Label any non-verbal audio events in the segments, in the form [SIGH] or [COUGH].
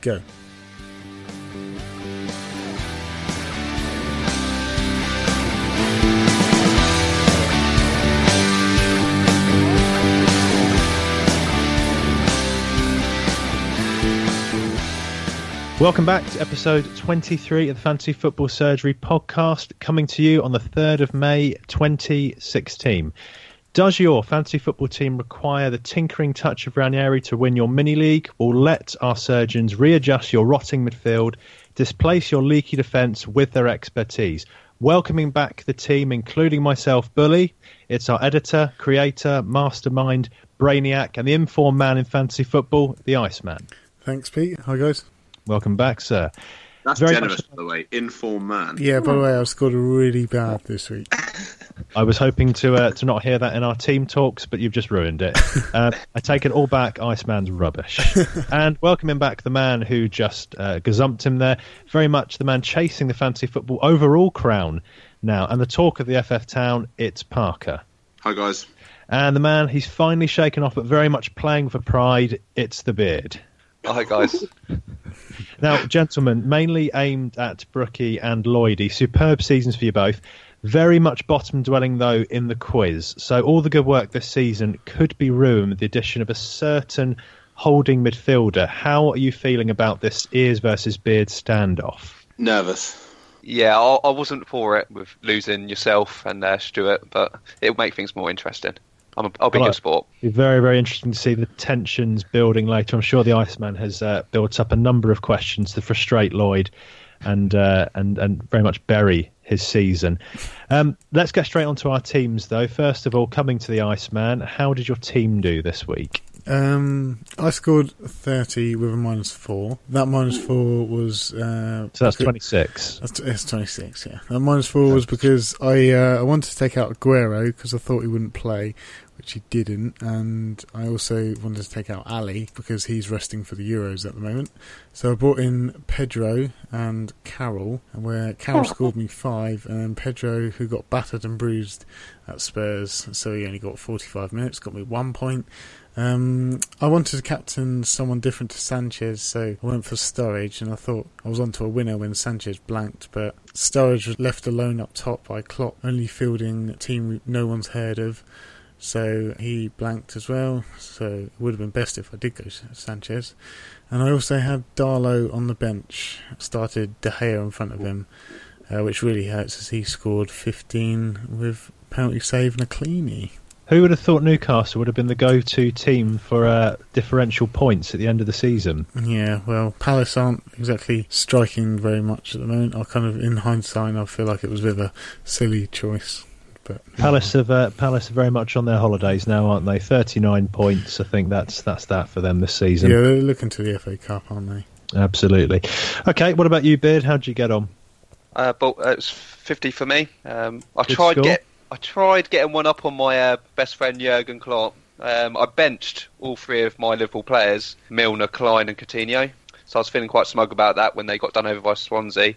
go. Welcome back to episode 23 of the Fantasy Football Surgery podcast, coming to you on the 3rd of May 2016. Does your fantasy football team require the tinkering touch of Ranieri to win your mini league? Or let our surgeons readjust your rotting midfield, displace your leaky defence with their expertise? Welcoming back the team, including myself, Bully. It's our editor, creator, mastermind, brainiac, and the informed man in fantasy football, the Iceman. Thanks, Pete. Hi, guys. Welcome back, sir. That's Very generous, much- by the way. Informed man. Yeah, by the way, I've scored really bad this week. I was hoping to uh, to not hear that in our team talks, but you've just ruined it. Uh, [LAUGHS] I take it all back. Iceman's rubbish. [LAUGHS] and welcoming back the man who just uh, gazumped him there. Very much the man chasing the fantasy football overall crown now. And the talk of the FF town, it's Parker. Hi, guys. And the man he's finally shaken off, but very much playing for pride, it's the beard. Hi guys. [LAUGHS] Now, gentlemen, mainly aimed at Brookie and Lloydie. Superb seasons for you both. Very much bottom dwelling, though, in the quiz. So, all the good work this season could be ruined with the addition of a certain holding midfielder. How are you feeling about this ears versus beard standoff? Nervous. Yeah, I, I wasn't for it with losing yourself and uh, Stuart, but it'll make things more interesting. I'm a, I'll be Well, good sport. It'll be very, very interesting to see the tensions building later. I'm sure the Iceman has uh, built up a number of questions to frustrate Lloyd and uh, and and very much bury his season. Um, let's get straight onto our teams, though. First of all, coming to the Iceman, how did your team do this week? Um, I scored 30 with a minus 4. That minus 4 was. Uh, So that's becau- 26. That's, it's 26, yeah. That minus 4 was because I uh, I wanted to take out Aguero because I thought he wouldn't play, which he didn't. And I also wanted to take out Alli because he's resting for the Euros at the moment. So I brought in Pedro and Carroll, and where Carroll [LAUGHS] scored me 5, and then Pedro, who got battered and bruised at Spurs, so he only got 45 minutes, got me 1 point. Um, I wanted to captain someone different to Sanchez, so I went for Sturridge, and I thought I was onto a winner when Sanchez blanked, but Sturridge was left alone up top by Klopp, only fielding a team no one's heard of, so he blanked as well. So it would have been best if I did go Sanchez. And I also had Darlow on the bench, started De Gea in front of him, uh, which really hurts as he scored 15 with penalty save and a cleanie. Who would have thought Newcastle would have been the go-to team for uh, differential points at the end of the season? Yeah, well, Palace aren't exactly striking very much at the moment. I kind of, in hindsight, I feel like it was a bit of a silly choice. But Palace have uh, Palace are very much on their holidays now, aren't they? Thirty-nine points. I think that's that's that for them this season. yeah, they're looking to the FA Cup, aren't they? Absolutely. Okay, what about you, Beard? How'd you get on? Uh, but uh, it's 50 for me. Um, I Good tried score. get I tried getting one up on my uh, best friend Jurgen Klopp. Um, I benched all three of my Liverpool players, Milner, Clyne, and Coutinho. So I was feeling quite smug about that when they got done over by Swansea.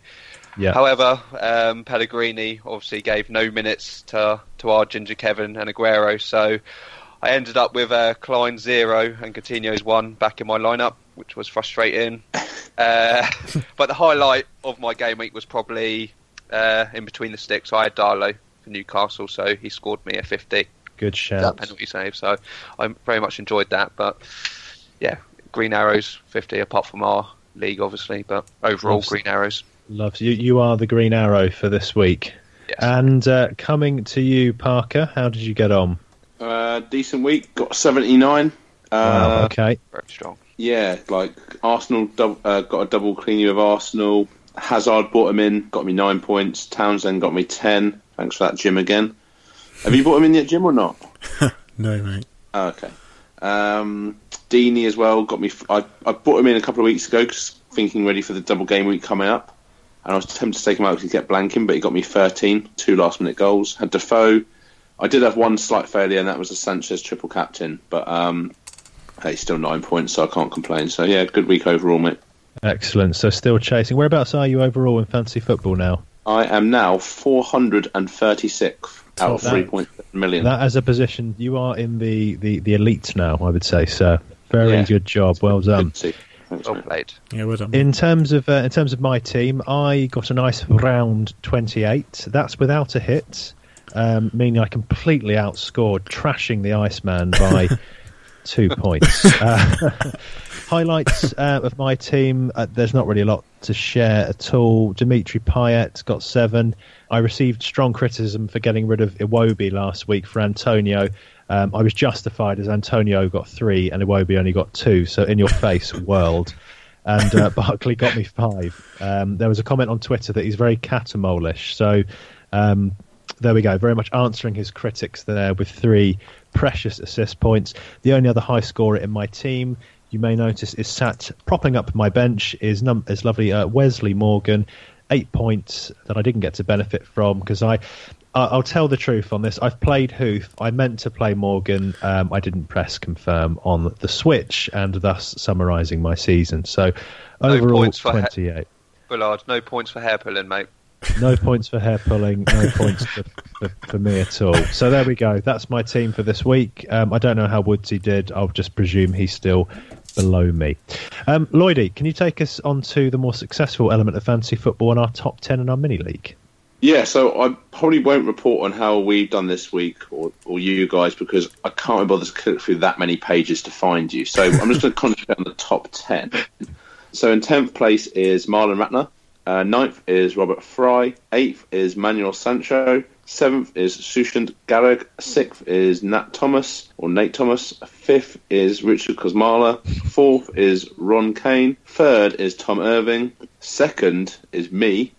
Yeah. However, um, Pellegrini obviously gave no minutes to to our ginger Kevin and Aguero, so I ended up with uh, Clyne zero and Coutinho's one back in my lineup, which was frustrating. [LAUGHS] uh, but the highlight of my game week was probably uh, in between the sticks. I had Darlow for Newcastle, so he scored me a 50 Good shout. penalty save. So I very much enjoyed that. But yeah, Green Arrows 50 apart from our league, obviously, but overall Awesome. Green Arrows. Loves you. You are the green arrow for this week. Yes. And uh, coming to you, Parker. How did you get on? Uh, decent week. Got 79. wow. Uh, Okay. very strong. yeah, like Arsenal dou- uh, got a double clean of Arsenal. Hazard brought him in, got me nine points. Townsend got me 10. Thanks for that, Jim, again. Have you brought him in yet, Jim, or not? [LAUGHS] No, mate. Oh, okay. Um, Deeney as well got me. F- I, I brought him in a couple of weeks ago, 'cause thinking ready for the double game week coming up. And I was tempted to take him out because he kept blanking, but he got me 13, two last minute goals. Had Defoe. I did have one slight failure, and that was a Sanchez triple captain. But um, hey, still nine points, so I can't complain. So yeah, good week overall, mate. Excellent. So still chasing. Whereabouts are you overall in fantasy football now? I am now 436 out of Top. 3.7 million. That as a position, you are in the, the, the elite now. I would say, sir. Very Yeah. good job. Well done. Good to see. Thanks, Well played. Yeah, well done. In terms of uh, in terms of my team, I got a nice round twenty eight. That's without a hit, um, meaning I completely outscored, trashing the Iceman by [LAUGHS] two points. Uh, [LAUGHS] highlights uh, of my team: uh, there's not really a lot to share at all. Dimitri Payet got seven. I received strong criticism for getting rid of Iwobi last week for Antonio. Um, I was justified as Antonio got three and Iwobi only got two. So in your face, [LAUGHS] world and uh, Barkley got me five. Um, there was a comment on Twitter that he's very catamolish. So um, there we go. Very much answering his critics there with three precious assist points. The only other high scorer in my team, you may notice, is sat propping up my bench is num- is lovely uh, Wesley Morgan. Eight points that I didn't get to benefit from because I. I'll tell the truth on this. I've played Huth. I meant to play Morgan. Um, I didn't press confirm on the Switch, and thus summarising my season. So No overall, points for he- twenty-eight. Bullard, no points for hair pulling, mate. No points for hair pulling. No points for, for, for me at all. So there we go. That's my team for this week. Um, I don't know how Woodsy did. I'll just presume he's still below me. Um, Lloydie, can you take us on to the more successful element of fantasy football and our top ten in our mini league? Yeah, so I probably won't report on how we've done this week or, or you guys because I can't be bothered to click through that many pages to find you. So I'm just going [LAUGHS] to concentrate on the top 10. So in 10th place is Marlon Ratner. Uh, ninth is Robert Fry. Eighth is Manuel Sancho. Seventh is Sushant Garag. Sixth is Nat Thomas or Nate Thomas. Fifth is Richard Kosmala. Fourth is Ron Kane. Third is Tom Irving. Second is me.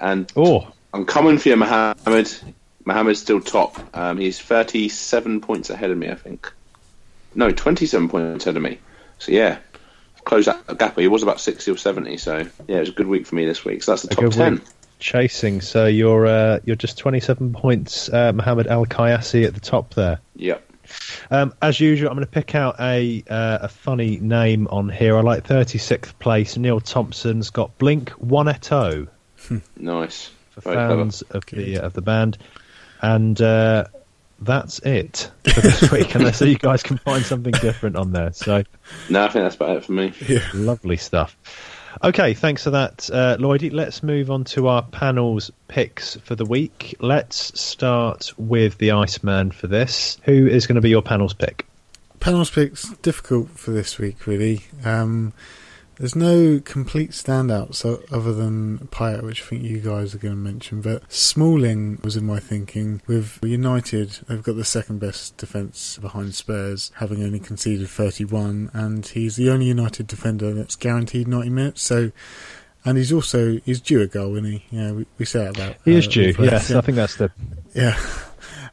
And Oh, I'm coming for you, Mohammed. Mohammed's still top. Um, he's 37 points ahead of me, I think. No, 27 points ahead of me. So yeah, close that gap. He was about 60 or 70. So yeah, it was a good week for me this week. So that's the top good 10. week. chasing. So you're uh, you're just 27 points, uh, Mohammed Al Kayasi at the top there. Yep. Um, as usual, I'm going to pick out a uh, a funny name on here. I like 36th place. Neil Thompson's got Blink One Eto Nice. For Very fans of the of the band, and uh, that's it for this week. Unless you guys can find something different on there. So No, I think that's about it for me. lovely stuff. Okay, thanks for that, uh, Lloydie. Let's move on to our panel's picks for the week. Let's start with the Iceman for this. Who is going to be your panel's pick? Panel's picks difficult for this week, really. Um, there's no complete standouts other than Payet, which I think you guys are going to mention. But Smalling was in my thinking. With United, they've got the second best defence behind Spurs, having only conceded 31, and he's the only United defender that's guaranteed 90 minutes. So. And he's also he's due a goal, isn't he? Yeah, we, we say that about. He uh, is due. Yes, yeah. I think that's the yeah.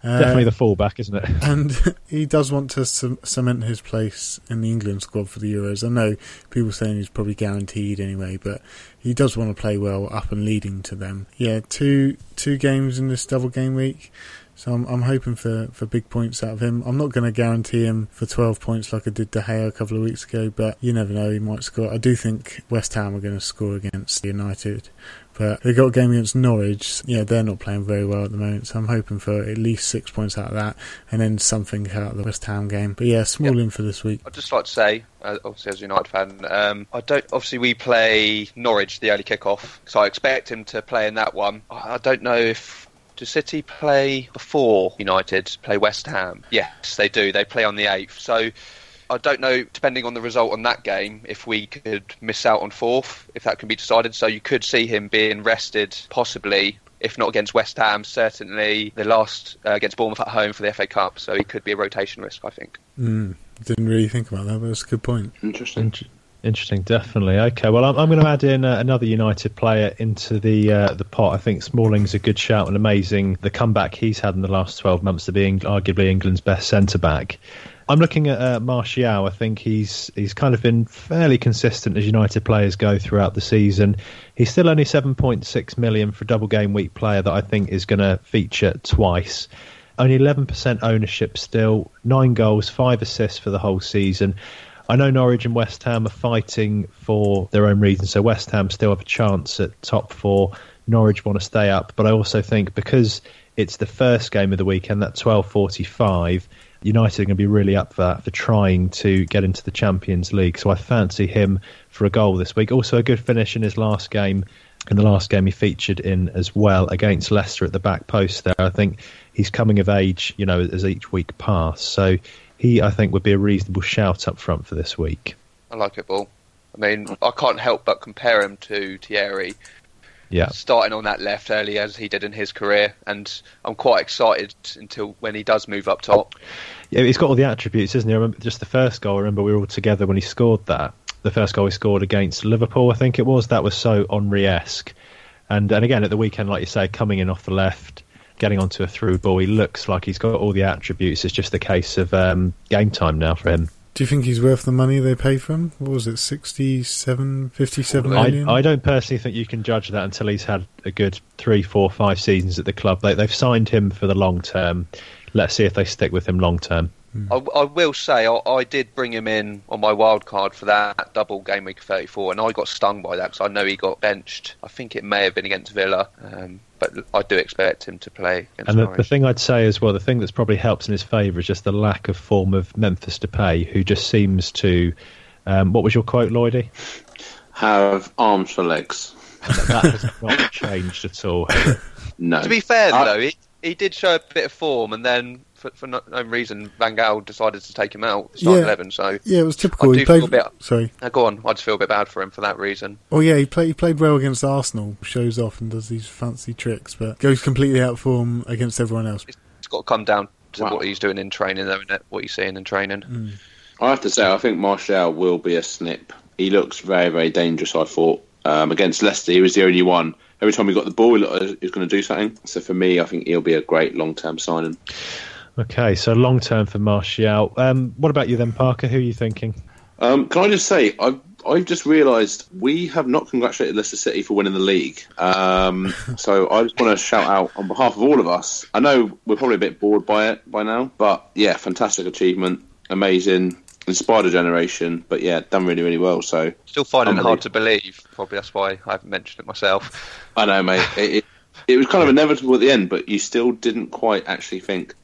Definitely the fullback, isn't it? [LAUGHS] and he does want to cement his place in the England squad for the Euros. I know people saying he's probably guaranteed anyway, but he does want to play well up and leading to them. Yeah, two two games in this double game week. So I'm, I'm hoping for, for big points out of him. I'm not going to guarantee him for 12 points like I did De Gea a couple of weeks ago, but you never know, he might score. I do think West Ham are going to score against United, but they've got a game against Norwich. Yeah, they're not playing very well at the moment, so I'm hoping for at least six points out of that, and then something out of the West Ham game. But yeah, Smalling for this week. I'd just like to say, uh, obviously as a United fan, um, I don't. Obviously, we play Norwich the early kick-off, so I expect him to play in that one. I I don't know if do City play before United play West Ham. Yes, they do. They play on the eighth. So I don't know, depending on the result on that game, if we could miss out on fourth, if that can be decided. So you could see him being rested, possibly. If not against West Ham, certainly the last uh, against Bournemouth at home for the FA Cup. So he could be a rotation risk, I think. Mm, didn't really think about that, but that's a good point. Interesting. Inter- Interesting, definitely. Okay, well, I'm, I'm going to add in uh, another United player into the uh, the pot. I think Smalling's a good shout and amazing. The comeback he's had in the last 12 months to being arguably England's best centre back. I'm looking at uh, Martial. I think he's he's kind of been fairly consistent as United players go throughout the season. He's still only 7.6 million for a double game week player that I think is going to feature twice. Only 11% ownership still, nine goals, five assists for the whole season. I know Norwich and West Ham are fighting for their own reasons, so West Ham still have a chance at top four. Norwich want to stay up, but I also think because it's the first game of the weekend, that 12:45, United are going to be really up for for trying to get into the Champions League. So I fancy him for a goal this week. Also, a good finish in his last game. In the last game, he featured in as well against Leicester at the back post. There, I think he's coming of age. You know, as each week passes, so he, I think, would be a reasonable shout up front for this week. I like it, Ball. I mean, I can't help but compare him to Thierry. Yeah. Starting on that left early as he did in his career, and I'm quite excited until when he does move up top. Yeah, he's got all the attributes, isn't he? I remember just the first goal. I remember we were all together when he scored that. The first goal he scored against Liverpool, I think it was. That was so Henry-esque. And and again at the weekend, like you say, coming in off the left, getting onto a through ball, he looks like he's got all the attributes. It's just a case of um, game time now for him. Do you think he's worth the money they pay for him? What was it, 67, 57 million? I, I don't personally think you can judge that until he's had a good three, four, five seasons at the club. They, they've signed him for the long term. Let's see if they stick with him long term. I, I will say I, I did bring him in on my wild card for that double game week 34, and I got stung by that because I know he got benched. I think it may have been against Villa, um, but I do expect him to play against And the, Norwich. the thing I'd say as well, the thing that's probably helps in his favour is just the lack of form of Memphis Depay, who just seems to. Um, what was your quote, Lloydie? Have arms for legs. That has not changed at all. [LAUGHS] No. To be fair, I- though, he, he did show a bit of form, and then for, for no, no reason, Van Gaal decided to take him out, start Yeah. 11. So, Yeah, it was typical. I He do played. feel a bit- Sorry. uh, go on, I just feel a bit bad for him for that reason. Oh yeah, he played. He played well against Arsenal. Shows off and does these fancy tricks, but goes completely out of form against everyone else. It's got to come down to Wow. what he's doing in training, though, isn't it? What he's seeing in training. I have to say, I think Martial will be a snip. He looks very, very dangerous. I thought um, against Leicester, he was the only one. Every time he got the ball, he looked like he was going to do something. So for me, I think he'll be a great long-term signing. Okay, so long term for Martial. Um, what about you then, Parker? Who are you thinking? Um, can I just say, I've, I've just realised we have not congratulated Leicester City for winning the league. Um, [LAUGHS] so I just want to shout out on behalf of all of us. I know we're probably a bit bored by it by now, but yeah, fantastic achievement, amazing, inspired a generation. But yeah, done really, really well. So Still finding it hard to believe. Probably that's why I haven't mentioned it myself. I know, mate. It, it, it was kind of inevitable at the end, but you still didn't quite actually think,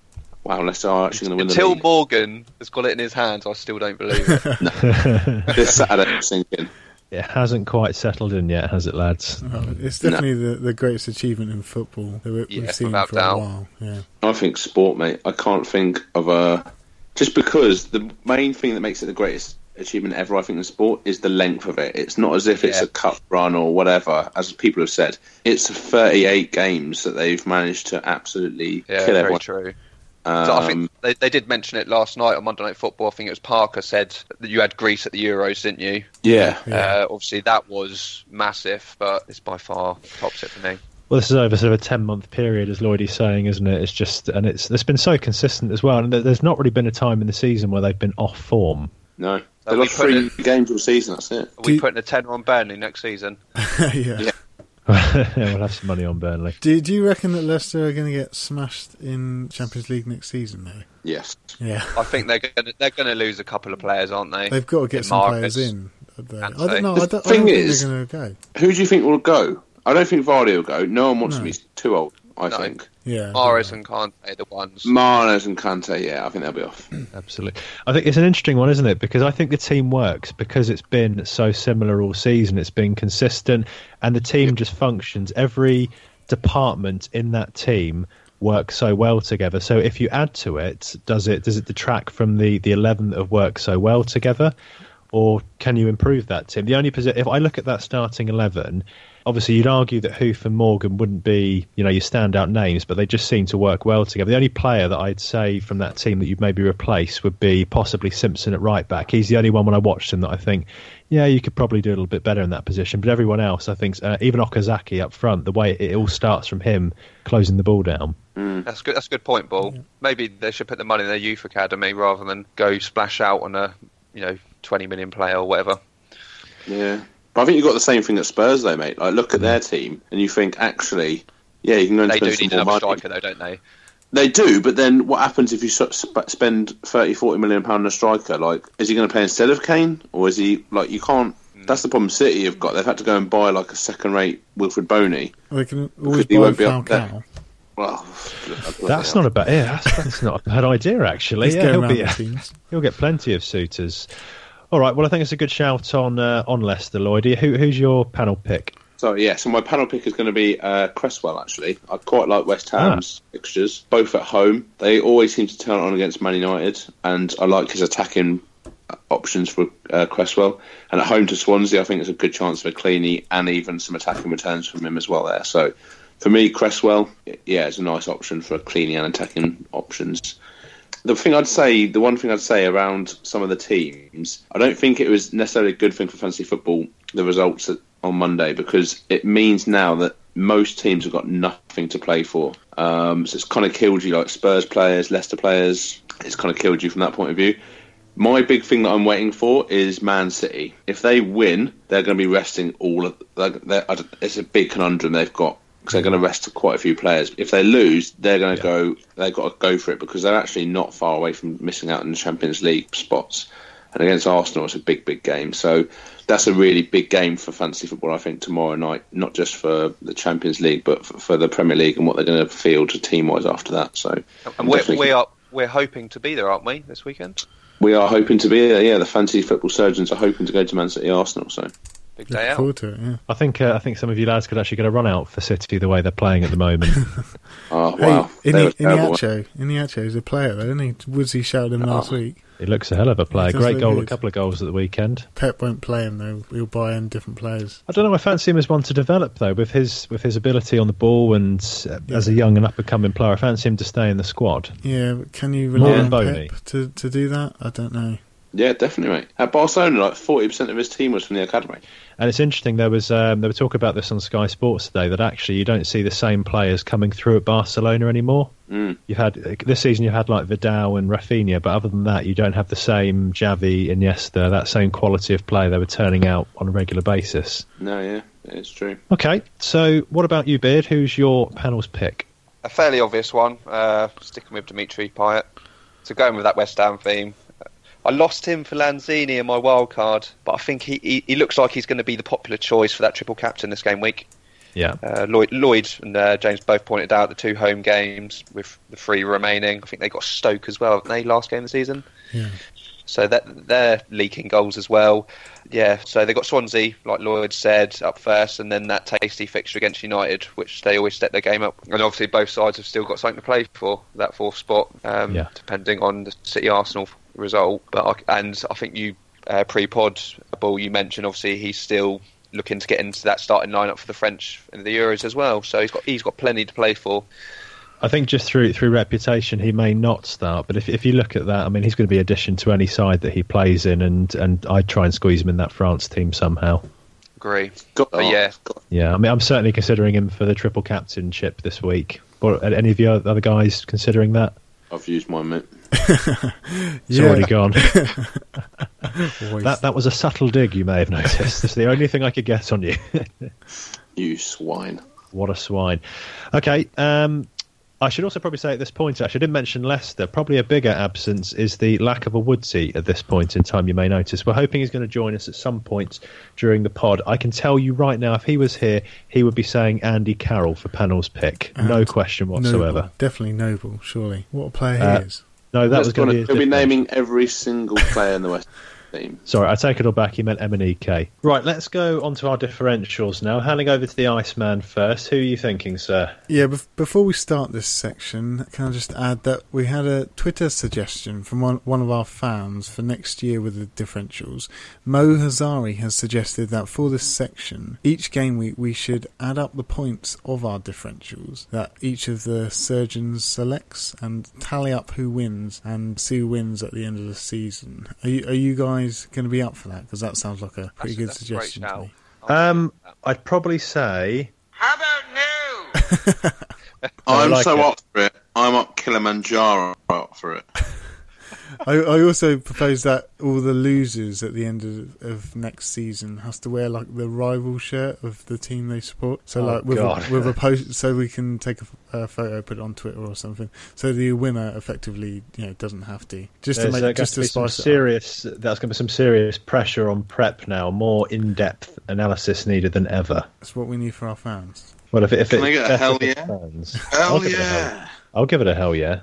"Wow, Leicester are actually going to win the Until league." Morgan has got it in his hands, I still don't believe it. [LAUGHS] [LAUGHS] this Saturday, I'm thinking. It hasn't quite settled in yet, has it, lads? Oh, it's definitely the, the greatest achievement in football that we, Yeah, we've seen without for a while. Yeah. I think sport, mate. I can't think of a just because the main thing that makes it the greatest achievement ever. I think in sport is the length of it. It's not as if it's Yeah. a cup run or whatever, as people have said. It's 38 games that they've managed to absolutely Yeah, kill very everyone. true. Um, So I think they, they did mention it last night on Monday Night Football. I think it was Parker said that you had Greece at the Euros, didn't you? yeah, Yeah. Uh, obviously, that was massive, but it's by far tops it for me. Well, this is over sort of a ten-month period, as Lloydie's saying, isn't it? It's just, and it's it's been so consistent as well. And there's not really been a time in the season where they've been off form. no, they we lost three it- games all season. That's it. Are we Do- putting a tenner on Burnley next season? [LAUGHS] yeah. Yeah. [LAUGHS] we'll have some money on Burnley. Do, do you reckon that Leicester are going to get smashed in Champions League next season, though? Yes, Yeah. I think they're going to they're going to lose a couple of players, aren't they? They've got to get In some Marcus. players in. I don't know. I The don't, I thing don't think is- they're going to go. who do you think will go? I don't think Vardy will go. No one wants No. him. He's too old. I No. think Yeah. Mahrez and Kante are the ones. Mahrez and Kante. Yeah, I think they'll be off. [CLEARS THROAT] Absolutely. I think it's an interesting one, isn't it? Because I think the team works because it's been so similar all season. It's been consistent, and the team just functions. Every department in that team works so well together. So if you add to it, does it does it detract from the the eleven that have worked so well together, or can you improve that team? The only position, if I look at that starting eleven. Obviously, you'd argue that Huth and Morgan wouldn't be, you know, your standout names, but they just seem to work well together. The only player that I'd say from that team that you'd maybe replace would be possibly Simpson at right back. He's the only one when I watched him that I think, yeah, you could probably do a little bit better in that position. But everyone else, I think, uh, even Okazaki up front, the way it all starts from him closing the ball down. That's good. That's a good point, Ball. Maybe they should put the money in their youth academy rather than go splash out on a you know twenty million player or whatever. Yeah, but I think you've got the same thing at Spurs, though, mate. Like, look at their team, and you think actually, yeah, you can go and They do some need more another money. striker, though, don't they? They do, but then what happens if you spend 30, 40 million pound on a striker? Like, is he going to play instead of Kane, or is he like you can't? Mm. That's the problem City have got. They've had to go and buy like a second-rate Wilfried Bony. They can always buy won't be up there. Falcao. Well, [LAUGHS] That's not a bad. Yeah, that's, that's not a bad idea actually. Let's Yeah, he'll, be, he'll get plenty of suitors. All right. Well, I think it's a good shout on uh, on Leicester, Lloyd. Who, who's your panel pick? So yeah, so my panel pick is going to be uh, Cresswell. Actually, I quite like West Ham's fixtures, both at home. They always seem to turn on against Man United, and I like his attacking options for uh, Cresswell. And at home to Swansea, I think it's a good chance for a cleanie and even some attacking returns from him as well there. So for me, Cresswell, yeah, it's a nice option for a cleanie and attacking options. The thing I'd say, the one thing I'd say around some of the teams, I don't think it was necessarily a good thing for fantasy football, the results on Monday, because it means now that most teams have got nothing to play for. Um, so it's kind of killed you, like Spurs players, Leicester players. It's kind of killed you from that point of view. My big thing that I'm waiting for is Man City. If they win, they're going to be resting all of. It's a big conundrum they've got because they're going to rest quite a few players. If they lose, they're going to go. They've got to go for it because they're actually not far away from missing out in the Champions League spots. And against Arsenal, it's a big, big game. So that's a really big game for fantasy football. I think tomorrow night, not just for the Champions League, but for, for the Premier League and what they're going to field team wise after that. So And we're, we are we're hoping to be there, aren't we, this weekend? we are hoping to be there. Yeah, the fantasy football surgeons are hoping to go to Man City, Arsenal. So Big day out. forward to it. Yeah. I think uh, I think some of you lads could actually get a run out for City the way they're playing at the moment. [LAUGHS] oh wow, Hey, They were Ini- terrible. Iheanacho, Iheanacho is a player, though, isn't he? Woodsy shouted him last Oh. week. he looks a hell of a player. He Great look goal, a couple of goals at the weekend. Pep won't play him though. He'll buy in different players. I don't know. I fancy him as one to develop though, with his with his ability on the ball and uh, as a young and up and coming player. I fancy him to stay in the squad. Yeah, but can you More rely than on Pep to, to do that? I don't know. Yeah, definitely, mate. At Barcelona, like forty percent of his team was from the academy. And it's interesting. There was um, they were talking about this on Sky Sports today that actually you don't see the same players coming through at Barcelona anymore. Mm. You had this season you had like Vidal and Rafinha, but other than that, you don't have the same Xavi, Iniesta, that same quality of play they were turning out on a regular basis. No, yeah, it's true. Okay, so what about you, Beard? Who's your panel's pick? A fairly obvious one, uh, sticking with Dimitri Payet. So going with that West Ham theme. I lost him for Lanzini in my wild card, but I think he, he, he looks like he's going to be the popular choice for that triple captain this game week. Yeah, Uh, Lloyd, Lloyd and uh, James both pointed out the two home games with the three remaining. I think they got Stoke as well, haven't they, last game of the season? Yeah. So that they're leaking goals as well. Yeah, so they got Swansea, like Lloyd said, up first, and then that tasty fixture against United, which they always step their game up. And obviously, both sides have still got something to play for that fourth spot, um, Yeah. depending on the City Arsenal result. But I, and I think you uh, pre-pod ball you mentioned, obviously he's still looking to get into that starting lineup for the French and the Euros as well. So he's got he's got plenty to play for. I think just through through reputation, he may not start. But if if you look at that, I mean, he's going to be addition to any side that he plays in, and and I'd try and squeeze him in that France team somehow. Agree. Got, But yeah. got- Yeah, I mean, I'm certainly considering him for the triple captainship this week. But any of you other guys considering that? I've used my mate. [LAUGHS] It's already gone. [LAUGHS] That that was a subtle dig, you may have noticed. It's the only thing I could get on you. [LAUGHS] You swine. what a swine. Okay, um, I should also probably say at this point, actually, I didn't mention Leicester. Probably a bigger absence is the lack of a Woodsy at this point in time, you may notice. We're hoping he's going to join us at some point during the pod. I can tell you right now, if he was here, he would be saying Andy Carroll for panel's pick. no question whatsoever. Noble. Definitely noble, surely. What a player Uh, he is. No, that Let's was going to be He'll be naming every single player in the West [LAUGHS] team. Sorry, I take it all back. He meant M and EK. Right, let's go on to our differentials now. Handing over to the Iceman first. Who are you thinking, sir? Yeah, bef- before we start this section, can I just add that we had a Twitter suggestion from one, one of our fans for next year with the differentials. Mo Hazari has suggested that for this section, each game week we should add up the points of our differentials that each of the surgeons selects and tally up who wins and see who wins at the end of the season. Are you, are you guys going to be up for that? Because that sounds like a pretty good That's- that's a great suggestion to me. Um, I'd probably say How about new? [LAUGHS] I'm like so it. up for it. I'm up Kilimanjaro up for it. [LAUGHS] I, I also propose that all the losers at the end of, of next season has to wear like the rival shirt of the team they support. So Oh, like with God. a, with a post, so we can take a, a photo, put it on Twitter or something. So the winner effectively, you know, doesn't have to just there's to uh, make going just to to be some spice it up. serious. That's going to be some serious pressure on prep now. More in-depth analysis needed than ever. That's what we need for our fans. Well, if, it- if Can it I get a hell yeah? fans, I'll Hell give it a hell- yeah! I'll give it a hell yeah.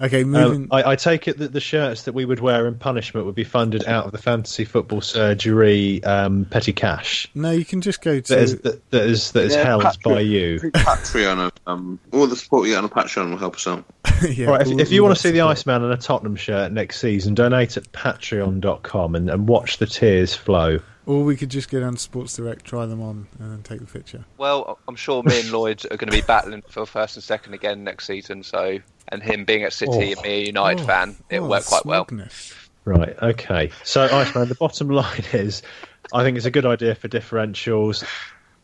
Okay, Um, moving. I, I take it that the shirts that we would wear in punishment would be funded out of the fantasy football surgery um, petty cash no, you can just go to. that is that, that is that is Yeah, held Patreon. by you. Patreon, um, all the support you get on Patreon will help us out. [LAUGHS] yeah, All right, if, if you want to that see the support. Iceman in a Tottenham shirt next season, donate at patreon.com and, and watch the tears flow. Or we could just go down to Sports Direct, try them on, and then take the picture. Well, I'm sure me and Lloyd are going to be battling for first and second again next season. So, and him being at City and me a United Oh, fan, it oh, worked quite well. Right, okay. So, Iceman, the bottom [LAUGHS] line is I think it's a good idea for differentials.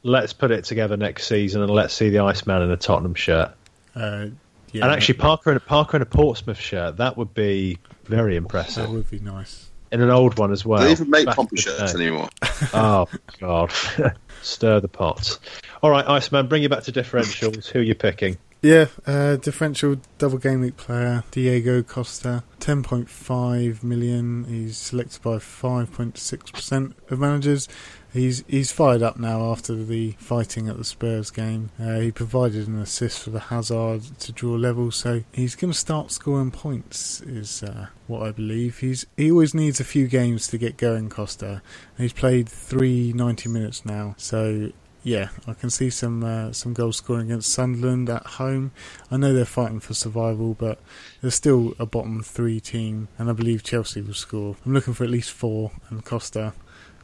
Let's put it together next season and let's see the Iceman in a Tottenham shirt. Uh, yeah, and actually, Parker in, a Parker in a Portsmouth shirt, that would be very impressive. that would be nice. In an old one as well. they don't even make back Pompey in the shirts day. anymore. [LAUGHS] Oh, God. [LAUGHS] Stir the pot. All right, Iceman, bring you back to differentials. Who are you picking? Yeah, uh, differential double game week player Diego Costa, 10.5 million. He's selected by 5.6% of managers. He's he's fired up now after the fighting at the Spurs game. Uh, he provided an assist for the Hazard to draw level, so he's going to start scoring points. Is uh, what I believe. He's he always needs a few games to get going. Costa. He's played three 90 minutes now, so yeah, I can see some uh, some goal scoring against Sunderland at home. I know they're fighting for survival, but they're still a bottom three team, and I believe Chelsea will score. I'm looking for at least four, and Costa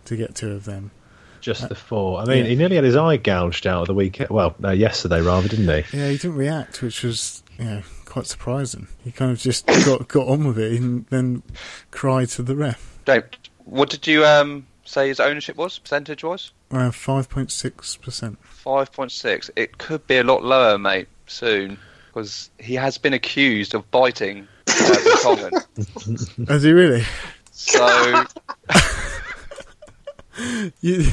to get two of them. Just the four. I mean, yeah. he nearly had his eye gouged out of the weekend. Well, uh, yesterday rather, didn't he? Yeah, he didn't react, which was you know quite surprising. He kind of just got got on with it and then cried to the ref. James, what did you um, say his ownership was, percentage wise? Around five point six percent. 5.6. It could be a lot lower, mate, soon, because he has been accused of biting uh, [LAUGHS] Has he really? So, [LAUGHS] You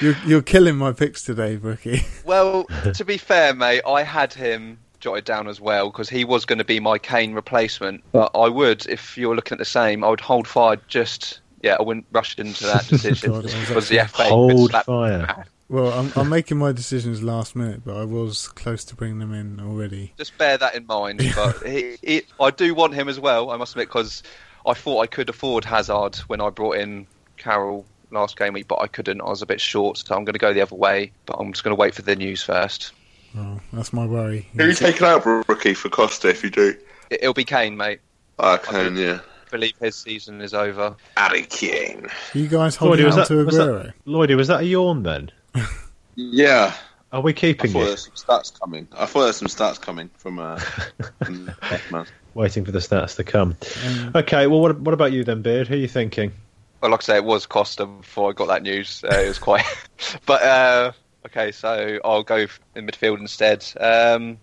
you're, you're killing my picks today, Brookie. well, to be fair, mate, I had him jotted down as well because he was going to be my Kane replacement. But I would, if you're looking at the same, I would hold fire just. Yeah, I wouldn't rush into that [LAUGHS] decision God, I was because the FA could Hold slap- fire. Well, I'm, I'm making my decisions last minute, but I was close to bringing them in already. Just bear that in mind. [LAUGHS] But he, he, I do want him as well. I must admit because I thought I could afford Hazard when I brought in Carroll last game week, but I couldn't. I was a bit short, so I'm going to go the other way. But I'm just going to wait for the news first. Oh, that's my worry. Who are you taking out, rookie, for Costa if you do? It, it'll be Kane, mate. Ah, I can, yeah. I believe his season is over. Harry Kane. Are you guys holding was on that, to was, Aguero? that, Lloydie, was that a yawn then? [LAUGHS] Yeah. Are we I keeping thought it? there's some stats coming. I thought there's some stats coming from uh, [LAUGHS] from Beckman. Waiting for the stats to come. Um, Okay, well, what, what about you then, Beard? Who are you thinking? Well, like I say, it was Costa before I got that news. Uh, it was quite. [LAUGHS] but uh, okay, so I'll go in midfield instead. Um,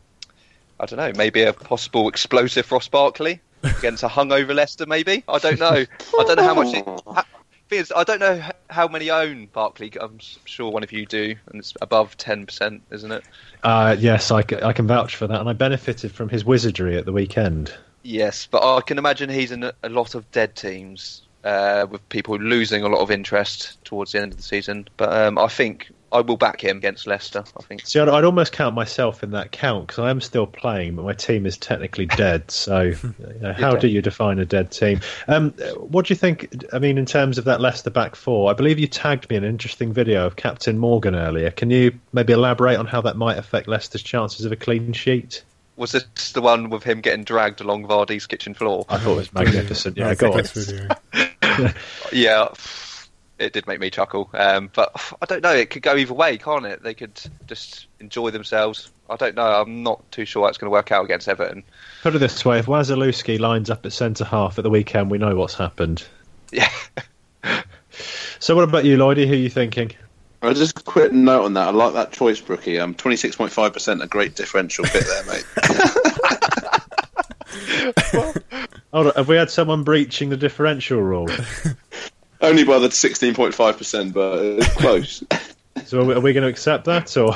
I don't know, maybe a possible explosive Ross Barkley against a hungover Leicester. Maybe I don't know. I don't know how much. It, [LAUGHS] ha- thing is, I don't know how many own Barkley. I'm sure one of you do, and it's above ten percent, isn't it? Uh, yes, I can vouch for that, and I benefited from his wizardry at the weekend. Yes, but I can imagine he's in a, a lot of dead teams uh, with people losing a lot of interest towards the end of the season. But um, I think I will back him against Leicester. I think. See, I'd, I'd almost count myself in that count because I am still playing, but my team is technically dead. [LAUGHS] So, you know, how dead. do you define a dead team? Um, what do you think? I mean, in terms of that Leicester back four, I believe you tagged me an interesting video of Captain Morgan earlier. Can you maybe elaborate on how that might affect Leicester's chances of a clean sheet? Was this the one with him getting dragged along Vardy's kitchen floor? I thought it was magnificent. Yeah, That's go on. [LAUGHS] Yeah, it did make me chuckle. Um, but I don't know. It could go either way, can't it? They could just enjoy themselves. I don't know. I'm not too sure how it's going to work out against Everton. Put it this way: if Wasilewski lines up at centre half at the weekend, we know what's happened. Yeah. [LAUGHS] So, what about you, Lloydie? Who are you thinking? I just a quick note on that. I like that choice, Brookie. Um, twenty six point five percent, a great differential bit there, mate. [LAUGHS] Hold on, have we had someone breaching the differential rule? [LAUGHS] Only by the sixteen point five percent, but it's [LAUGHS] close. So, are we, we going to accept that, or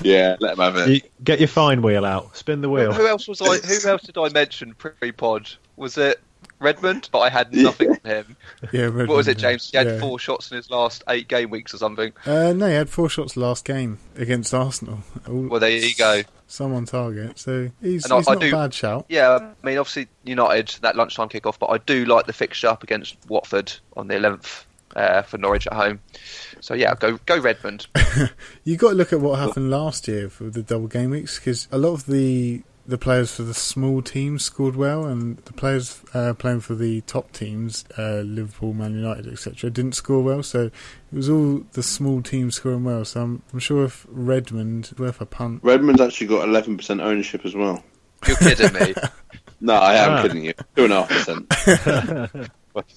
[LAUGHS] yeah, let him have it. you, get your fine wheel out, spin the wheel? Who else was I? Who else did I mention pre-pod? Was it Redmond, but I had [LAUGHS] nothing from him. Yeah, What was it, James? He had yeah. four shots in his last eight game weeks or something. Uh, no, he had four shots last game against Arsenal. All- Well, there you go. Some on target, so he's, And I- he's I not do- a bad shout. Yeah, I mean, obviously United that lunchtime kick-off, but I do like the fixture up against Watford on the 11th uh, for Norwich at home. So yeah, go go Redmond. [LAUGHS] You got to look at what happened last year for the double game weeks because a lot of the the players for the small teams scored well, and the players uh, playing for the top teams, uh, Liverpool, Man United, etc., didn't score well. So it was all the small teams scoring well. So I'm, I'm sure if Redmond worth a punt. Redmond's actually got 11% ownership as well. You're kidding me. [LAUGHS] No, I am Ah. kidding you. Two and a half percent. [LAUGHS]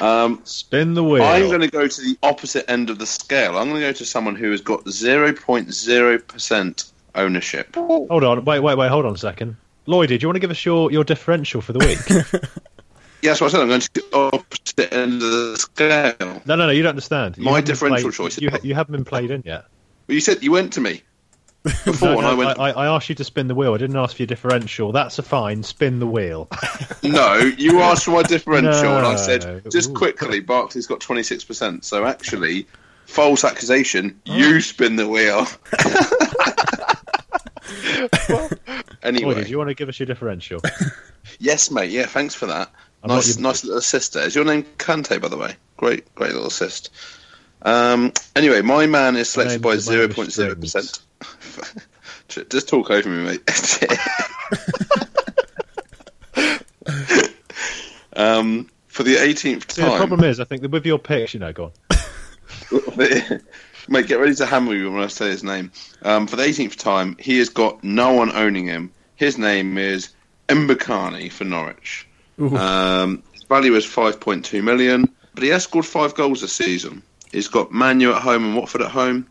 Um, Spin the wheel. I'm going to go to the opposite end of the scale. I'm going to go to someone who has got 0.0% ownership. Hold on, wait, wait, wait, hold on a second. Lloyd, do you want to give us your, your differential for the week? [LAUGHS] Yes, what I said. I'm going to the opposite end of the scale. no, no, no, you don't understand. You My differential played- choice. You, you haven't been played in yet. Well, you said you went to me before, No, and I went. I, I asked you to spin the wheel. I didn't ask for your differential. That's a fine. Spin the wheel. [LAUGHS] No, you asked for my differential, and I said just Ooh. quickly. Barkley's got 26%. So actually, false accusation. You oh. spin the wheel. [LAUGHS] anyway, Lloydie, do you want to give us your differential? [LAUGHS] yes, mate. Yeah, thanks for that. I'm nice, your- nice little assist there. Is your name Kante, by the way? Great, great little assist. Um, anyway, my man is selected by name's the man zero point zero percent. [LAUGHS] Just talk over me, mate. [LAUGHS] um, for the 18th See, the problem is, I think that with your picks, you know, go on. Mate, get ready to hammer you when I say his name. Um, for the 18th time, he has got no one owning him. His name is Mbokani for Norwich. Um, his value is 5.2 million, but he has scored five goals this season. He's got Manu at home and Watford at home,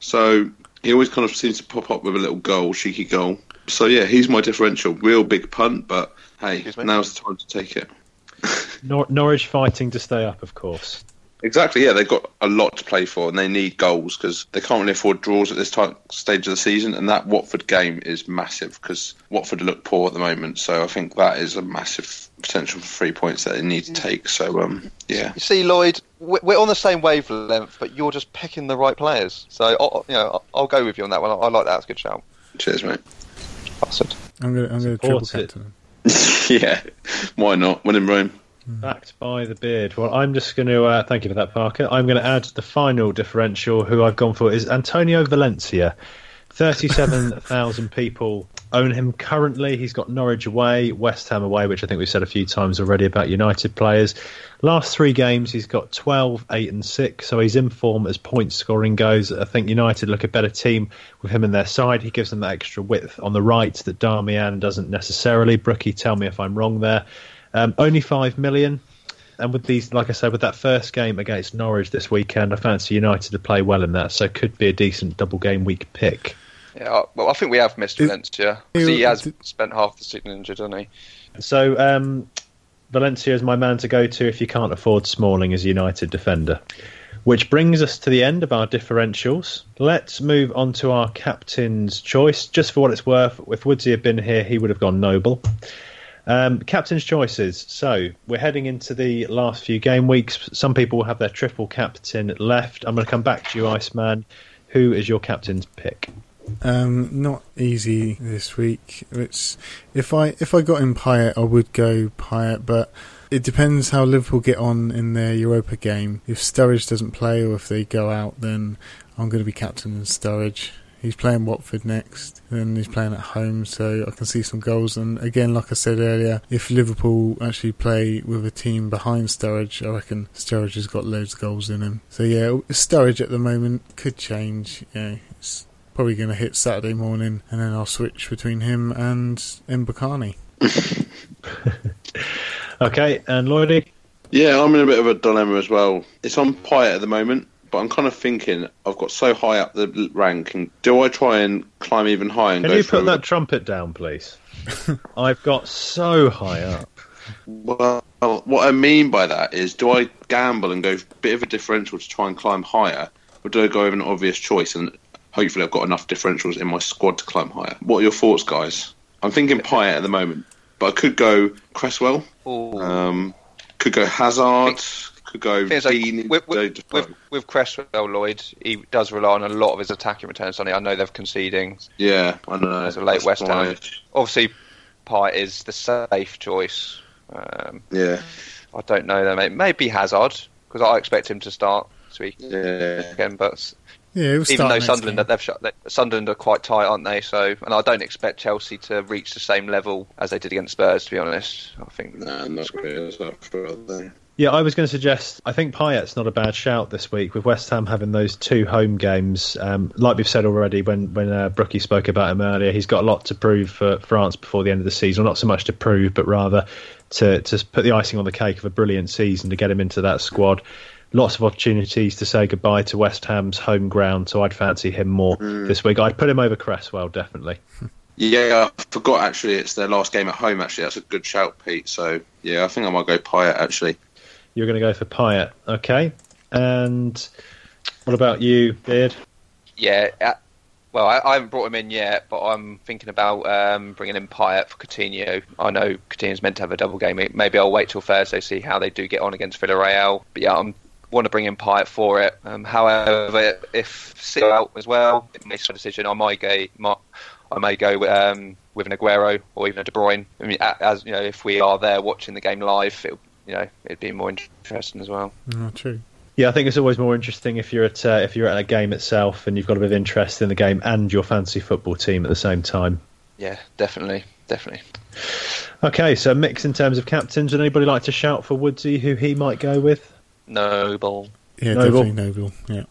so he always kind of seems to pop up with a little goal, cheeky goal. So yeah, he's my differential. Real big punt, but hey, now's the time to take it. [LAUGHS] Nor- Norwich fighting to stay up, of course. Exactly, yeah, they've got a lot to play for, and they need goals because they can't really afford draws at this time, stage of the season. And that Watford game is massive because Watford look poor at the moment. So I think that is a massive potential for three points that they need to take. So um, yeah, You see, Lloyd, we- we're on the same wavelength, but you're just picking the right players. So, I'll, you know, I'll- I'll go with you on that one. I like that. It's a good shout. cheers, mate. Bastard. I'm going to I'm going to triple Support it. captain. [LAUGHS] yeah, why not? When in Rome. Backed by the beard. Well, I'm just going to uh, thank you for that, Parker. I'm going to add the final differential. Who I've gone for is Antonio Valencia. Thirty-seven thousand [LAUGHS] people own him currently. He's got Norwich away, West Ham away, which I think we've said a few times already about United players. Last three games, he's got 12, 8, and 6, so he's in form as point scoring goes. I think United look a better team with him in their side. He gives them that extra width on the right that Darmian doesn't necessarily. Brookie, tell me if I'm wrong there. Um, only 5 million. And with these, like I said, with that first game against Norwich this weekend, I fancy United to play well in that, so could be a decent double game week pick. Yeah, well, I think we have missed Is- Valencia. 'cause he has d- spent half the season injured, hasn't he? So um, Valencia is my man to go to if you can't afford Smalling as a United defender. Which brings us to the end of our differentials. Let's move on to our captain's choice. Just for what it's worth, if Woodsy had been here, he would have gone Noble. Um, captain's choices. So we're heading into the last few game weeks. Some people will have their triple captain left. I'm going to come back to you, Iceman. Who is your captain's pick? Um, not easy this week. It's if I if I got in Payet, I would go Payet, but it depends how Liverpool get on in their Europa game. If Sturridge doesn't play or if they go out, then I'm going to be captain in Sturridge. He's playing Watford next, and he's playing at home, so I can see some goals. And again, like I said earlier, if Liverpool actually play with a team behind Sturridge, I reckon Sturridge has got loads of goals in him. So yeah, Sturridge at the moment could change. Yeah, it's probably going to hit Saturday morning, and then I'll switch between him and Mbokani. [LAUGHS] Okay, and Lloydie? Yeah, I'm in a bit of a dilemma as well. It's on Payet at the moment, but I'm kind of thinking I've got so high up the ranking. Do I try and climb even higher and Can go you for put that trumpet down, please? [LAUGHS] I've got so high up. Well, what I mean by that is, do I gamble and go a bit of a differential to try and climb higher, or do I go with an obvious choice and hopefully I've got enough differentials in my squad to climb higher? What are your thoughts, guys? I'm thinking Payet at the moment, but I could go Cresswell. Um, could go Hazard. Could go Things like- Dean. with, go with, with, with Cresswell Lloyd, he does rely on a lot of his attacking returns. Sonny, I know they're conceding. yeah, I don't know. As a late That's West Ham. Obviously, Payet is the safe choice. Um, Yeah, I don't know though. Maybe, maybe Hazard because I expect him to start this week yeah. again. But Yeah, it was even though Sunderland they've shut, they, Sunderland are quite tight, aren't they? So, and I don't expect Chelsea to reach the same level as they did against Spurs. To be honest, I think No, not really. That's not for them. Yeah, I was going to suggest. I think Payet's not a bad shout this week with West Ham having those two home games. Um, like we've said already, when when uh, Brookie spoke about him earlier, he's got a lot to prove for France before the end of the season. Well, not so much to prove, but rather to to put the icing on the cake of a brilliant season to get him into that squad. Lots of opportunities to say goodbye to West Ham's home ground, so I'd fancy him more this week. I'd put him over Cresswell definitely. [LAUGHS] Yeah, I forgot actually. It's their last game at home. Actually, that's a good shout, Pete. So yeah, I think I might go Payet actually. You're going to go for Payet, okay? And what about you, Beard? yeah. Uh, well, I, I haven't brought him in yet, but I'm thinking about um, bringing in Payet for Coutinho. I know Coutinho's meant to have a double game. Maybe I'll wait till Thursday see how they do get on against Villarreal. But yeah, I'm want to bring in Payet for it. Um, however, if City out as well, it makes a decision. I might go. I may go um, with an Aguero or even a De Bruyne. I mean, as you know, if we are there watching the game live, it, you know, it'd be more interesting as well. Oh, true. Yeah, I think it's always more interesting if you're at uh, if you're at a game itself and you've got a bit of interest in the game and your fantasy football team at the same time. Yeah, definitely, definitely. Okay, so mix in terms of captains. Would anybody like to shout for Woodsy who he might go with? Noble. Yeah, Noble. definitely Noble. Yeah.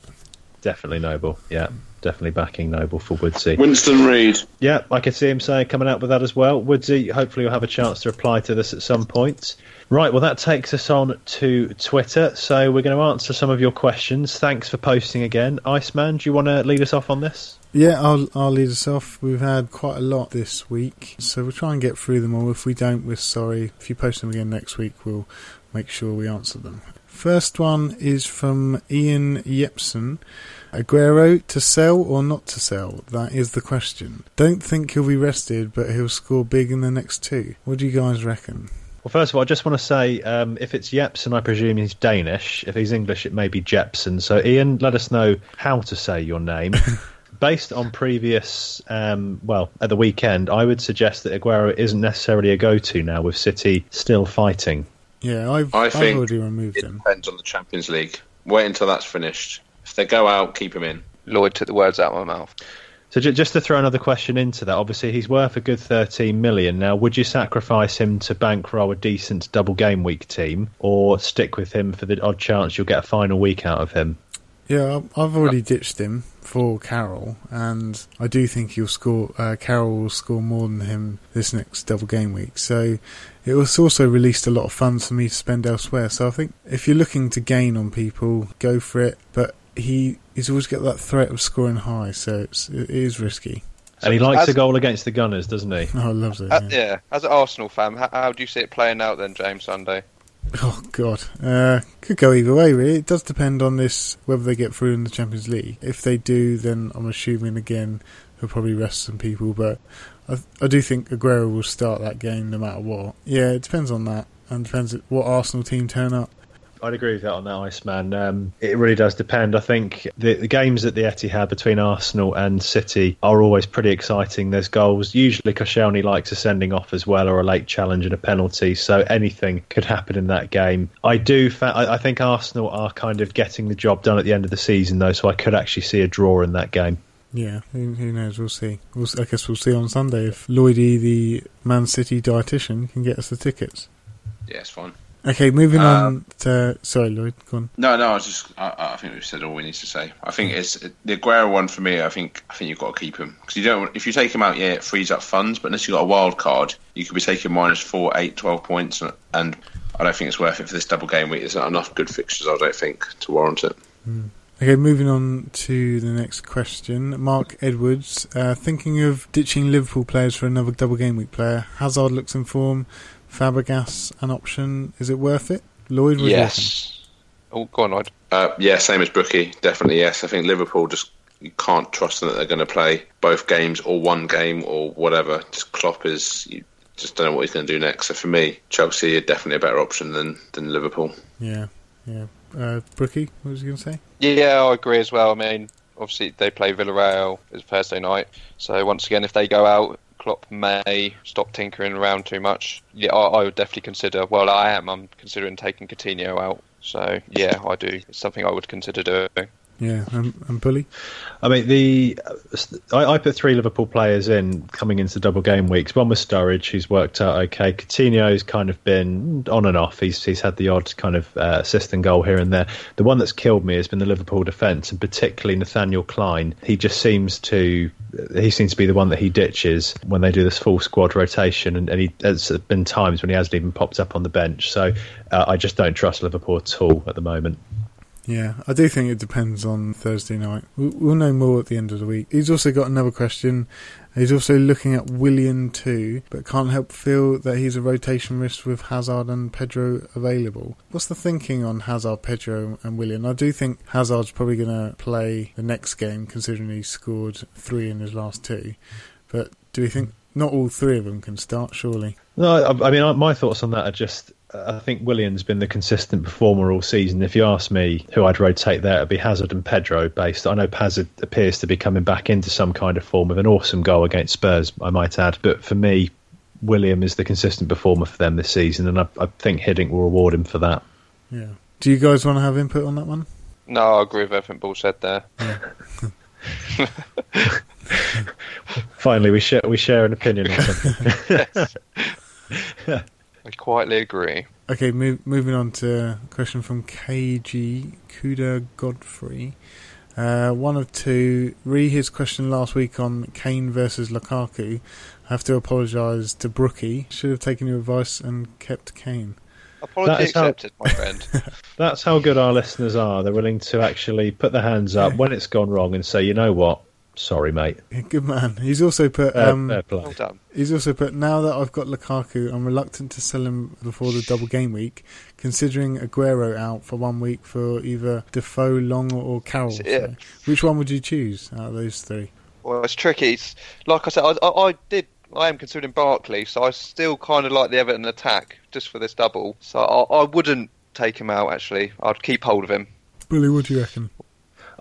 Definitely Noble. Yeah, definitely backing Noble for Woodsy. Winston Reid. Yeah, I can see him saying coming out with that as well. Woodsy, hopefully you'll have a chance to reply to this at some point. Right, well that takes us on to Twitter. So we're going to answer some of your questions. Thanks for posting again. Iceman, do you want to lead us off on this? Yeah, I'll I'll lead us off. We've had quite a lot this week, so we'll try and get through them all. If we don't, we're sorry. If you post them again next week, we'll make sure we answer them. First one is from Ian Yepson. Aguero to sell or not to sell? That is the question. Don't think he'll be rested, but he'll score big in the next two. What do you guys reckon? Well, first of all, I just want to say um, if it's Jepsen, I presume he's Danish. If he's English, it may be Jepsen. So, Ian, let us know how to say your name. [LAUGHS] Based on previous, um, well, at the weekend, I would suggest that Aguero isn't necessarily a go to now with City still fighting. Yeah, I've, I I've think already removed It him. depends on the Champions League. Wait until that's finished. If they go out, keep him in. Lloyd took the words out of my mouth. So, ju- just to throw another question into that, obviously he's worth a good 13 million. Now, would you sacrifice him to bankroll a decent double game week team or stick with him for the odd chance you'll get a final week out of him? Yeah, I've- I've already ditched him for Carroll, and I do think he'll score. Uh, Carroll will score more than him this next double game week. So it was also released a lot of funds for me to spend elsewhere. So I think if you're looking to gain on people, go for it. But he he's always got that threat of scoring high, so it's, it is risky. And he likes as- a goal against the Gunners, doesn't he? Oh, I love it. Uh, Yeah. yeah, as an Arsenal fan, how, how do you see it playing out then, James Sunday? Oh God, uh, could go either way. Really, it does depend on this whether they get through in the Champions League. If they do, then I'm assuming again he'll probably rest some people. But I, I do think Aguero will start that game no matter what. Yeah, it depends on that, and depends what Arsenal team turn up. I'd agree with that on that, Iceman. Um, it really does depend. I think the, the games at the Etihad between Arsenal and City are always pretty exciting. There's goals. Usually, Koscielny likes a sending off as well, or a late challenge and a penalty. So anything could happen in that game. I do. Fa- I, I think Arsenal are kind of getting the job done at the end of the season, though. So I could actually see a draw in that game. Yeah, who, who knows? We'll see. We'll, s- I guess we'll see on Sunday if Lloydie, the Man City dietitian, can get us the tickets. Yeah, it's fine. Okay, moving Um, on to sorry, Lloyd. Go on. No, no, I was just. I, I think we've said all we need to say. I think it's the Aguero one for me. I think. I think you've got to keep him because you don't. If you take him out, yeah, it frees up funds. But unless you've got a wild card, you could be taking minus four, eight, twelve points, and, and I don't think it's worth it for this double game week. There's not enough good fixtures. I don't think to warrant it. Okay, moving on to the next question. Mark Edwards, uh, thinking of ditching Liverpool players for another double game week player. Hazard looks in form. Fabregas an option. Is it worth it? Lloyd, what do you reckon? Yes. Oh, go on, Lloyd. Uh, yeah, same as Brookie. Definitely yes. I think Liverpool just you can't trust them that they're going to play both games or one game or whatever. Just Klopp is. You, just don't know what he's going to do next. So for me, Chelsea are definitely a better option than than Liverpool. Yeah, yeah. Uh, Brookie, what was you going to say? Yeah, I agree as well. I mean, obviously they play Villarreal it's Thursday night, so once again, if they go out, Klopp may stop tinkering around too much. Yeah, I, I would definitely consider. Well, I am. I'm considering taking Coutinho out. So yeah, I do. It's something I would consider doing. Yeah, and, Bully. I mean, the I, I put three Liverpool players in coming into double game weeks. One was Sturridge, who's worked out okay. Coutinho's kind of been on and off. He's he's had the odd kind of uh, assist and goal here and there. The one that's killed me has been the Liverpool defence, and particularly Nathaniel Clyne. He just seems to he seems to be the one that he ditches when they do this full squad rotation, and, and he there's been times when he hasn't even popped up on the bench. So uh, I just don't trust Liverpool at all at the moment. Yeah, I do think it depends on Thursday night. We'll know more at the end of the week. He's also got another question. He's also looking at Willian too, but can't help feel that he's a rotation risk with Hazard and Pedro available. What's the thinking on Hazard, Pedro, and Willian? I do think Hazard's probably going to play the next game, considering he scored three in his last two. But do we think not all three of them can start? Surely. No, I, I mean, my thoughts on that are just I think Willian's been the consistent performer all season. If you ask me who I'd rotate there, it'd be Hazard and Pedro. Based, I know Hazard appears to be coming back into some kind of form with an awesome goal against Spurs, I might add. But for me, William is the consistent performer for them this season, and I, I think Hiddink will reward him for that. Yeah. Do you guys want to have input on that one? No, I agree with everything Bull said there. Yeah. [LAUGHS] Finally, we share we share an opinion on [LAUGHS] something. [LAUGHS] yes. I quietly agree. Okay, move, moving on to a question from KG Kuda Godfrey. Uh, one of two. Re his question last week on Kane versus Lukaku. I have to apologise to Brookie. Should have taken your advice and kept Kane. Apology accepted, how, my friend. [LAUGHS] that's how good our listeners are. They're willing to actually put their hands up when it's gone wrong and say, you know what, Sorry, mate. Good man. He's also put. Um, well done. He's also put. Now that I've got Lukaku, I'm reluctant to sell him before the double game week, considering Aguero out for one week for either Defoe, Long, or Carroll. So which one would you choose out of those three? Well, it's tricky. It's, like I said, I, I, I did. I am considering Barkley, so I still kind of like the Everton attack just for this double. So I, I wouldn't take him out. Actually, I'd keep hold of him. Billy, what do you reckon?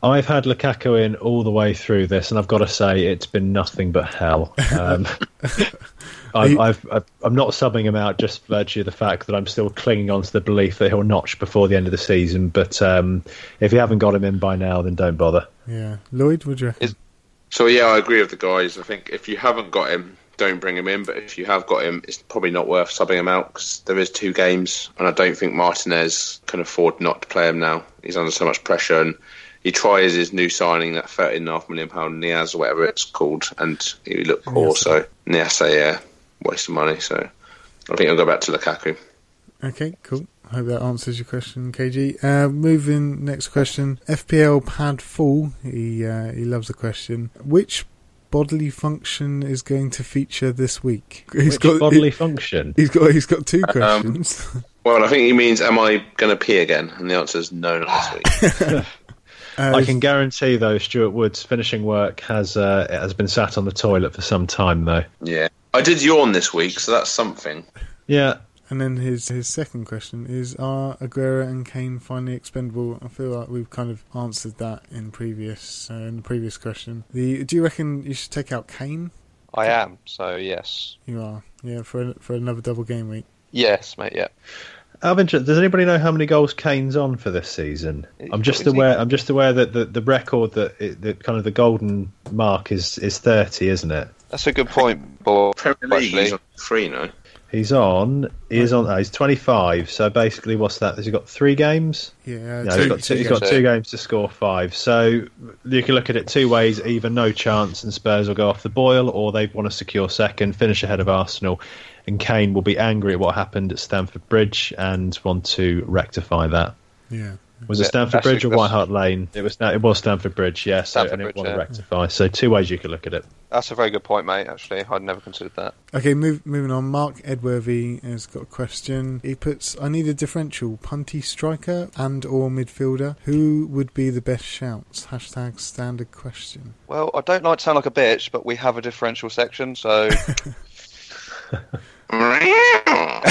I've had Lukaku in all the way through this, and I've got to say it's been nothing but hell. Um, [LAUGHS] I've, I've, I'm not subbing him out just virtue of the fact that I'm still clinging on to the belief that he'll notch before the end of the season. But um, if you haven't got him in by now, then don't bother. Yeah, Lloyd, would you? Is, so yeah, I agree with the guys. I think if you haven't got him, don't bring him in. But if you have got him, it's probably not worth subbing him out because there is two games, and I don't think Martinez can afford not to play him now. He's under so much pressure and he tries his new signing, that thirteen and a half million pound Niasse or whatever it's called, and he looked poor. So Niasse, yeah, waste of money. So I think I'll go back to Lukaku. Okay, cool. I hope that answers your question, KG. Uh, moving next question. FPL Pad Full. He uh, he loves the question. Which bodily function is going to feature this week? [LAUGHS] He's Which got bodily he, function. He's got he's got two um, questions. Um, well, I think he means, am I going to pee again? And the answer is no, not this week. [LAUGHS] Uh, I can guarantee, though, Stuart Woods' finishing work has uh, has been sat on the toilet for some time, though. Yeah, I did yawn this week, so that's something. Yeah. And then his his second question is: Are Aguero and Kane finally expendable? I feel like we've kind of answered that in previous uh, in the previous question. The do you reckon you should take out Kane? I am. So yes, you are. Yeah, for for another double game week. Yes, mate. Yeah. Out of interest, does anybody know how many goals Kane's on for this season? I'm just aware. I'm just aware that the, the record that it, the kind of the golden mark is is 30, isn't it? That's a good point, but Premier League he's on three now. He's on. He's on. he's 25. So basically, what's that? Has he got three games? Yeah, no, two, he's got two, he's got two games to score five. So you can look at it two ways: either no chance and Spurs will go off the boil, or they want to secure second, finish ahead of Arsenal and Kane will be angry at what happened at Stamford Bridge and want to rectify that. Yeah. Was it Stamford Bridge or White Hart Lane? It was. It was Stamford Bridge. Yes, yeah, so, and it want yeah. to rectify. So two ways you could look at it. That's a very good point, mate. Actually, I'd never considered that. Okay, move, moving on. Mark Edworthy has got a question. He puts, "I need a differential punty striker and or midfielder. Who would be the best shouts?" Hashtag standard question. Well, I don't like to sound like a bitch, but we have a differential section, so [LAUGHS] Meow.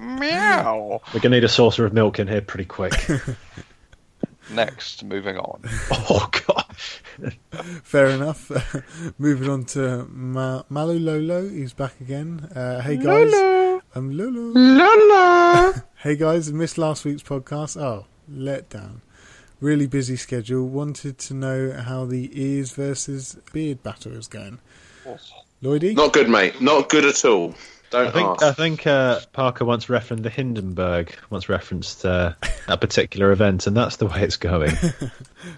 Meow. [LAUGHS] We're going to need a saucer of milk in here pretty quick. [LAUGHS] Next, moving on. oh, God. Fair enough. [LAUGHS] Moving on to Ma- Malu Lolo, he's back again. Uh, hey guys, I'm Lolo. Lala. Hey guys, missed last week's podcast. Oh, let down. Really busy schedule. Wanted to know how the ears versus beard battle is going. Lloydie? Not good, mate. Not good at all. Don't I think ask. I think uh, Parker once referenced the Hindenburg, once referenced uh, that particular event, and that's the way it's going.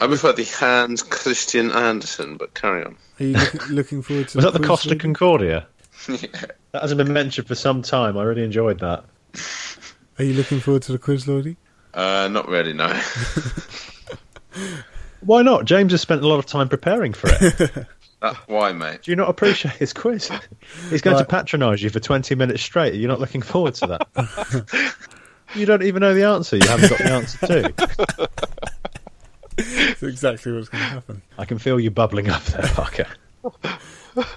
I prefer the Hans Christian Andersen, but carry on. Are you look, [LAUGHS] looking forward to Was that the Costa Lloydie? Concordia? That hasn't been mentioned for some time. I really enjoyed that. Are you looking forward to the quiz, Lloydie? Uh, not really, no. [LAUGHS] Why not? James has spent a lot of time preparing for it. [LAUGHS] Uh, [SIGHS] why, mate? Do you not appreciate his quiz? [LAUGHS] He's going Right. to patronise you for 20 minutes straight. You're not looking forward to that. [LAUGHS] you don't even know the answer. You haven't got the answer to. That's exactly what's going to happen. I can feel you bubbling up there, Parker. [LAUGHS]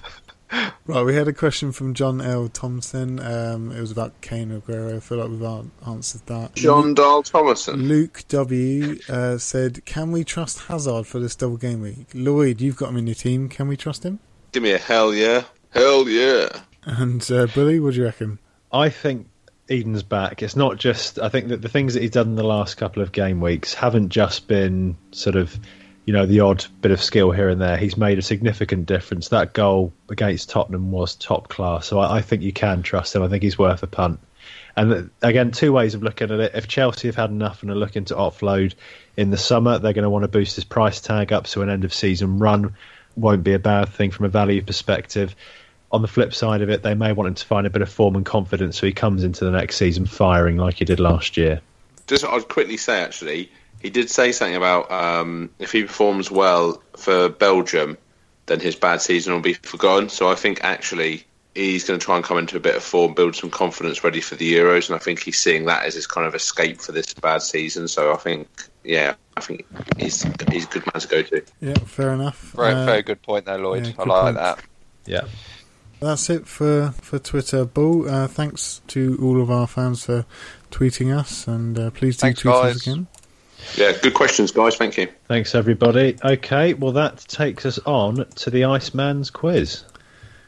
Right, we had a question from John L. Thompson. Um, it was about Kane Aguero. I feel like we've answered that. Jon Dahl Tomasson. Luke W uh, said, "Can we trust Hazard for this double game week?" Lloyd, you've got him in your team. Can we trust him? Give me a hell yeah. Hell yeah. And uh, Billy, what do you reckon? I think Eden's back. It's not just. I think that the things that he's done in the last couple of game weeks haven't just been sort of, you know, the odd bit of skill here and there. He's made a significant difference. That goal against Tottenham was top class. So I, I think you can trust him. I think he's worth a punt. And again, two ways of looking at it. If Chelsea have had enough and are looking to offload in the summer, they're going to want to boost his price tag up. So an end of season run won't be a bad thing from a value perspective. On the flip side of it, they may want him to find a bit of form and confidence so he comes into the next season firing like he did last year. Just, I'd quickly say actually, he did say something about um, if he performs well for Belgium, then his bad season will be forgotten. So I think actually he's going to try and come into a bit of form, build some confidence, ready for the Euros, and I think he's seeing that as his kind of escape for this bad season. So I think, yeah, I think he's he's a good man to go to. Yeah, fair enough. Very, Uh, very good point there, Lloyd. yeah, I like point. that. Yeah. That's it for for Twitter. Bull. Uh, thanks to all of our fans for tweeting us, and uh, please do Thanks, tweet guys. us again. Yeah, good questions, guys. Thank you. Thanks, everybody. Okay, well, that takes us on to the Iceman's quiz.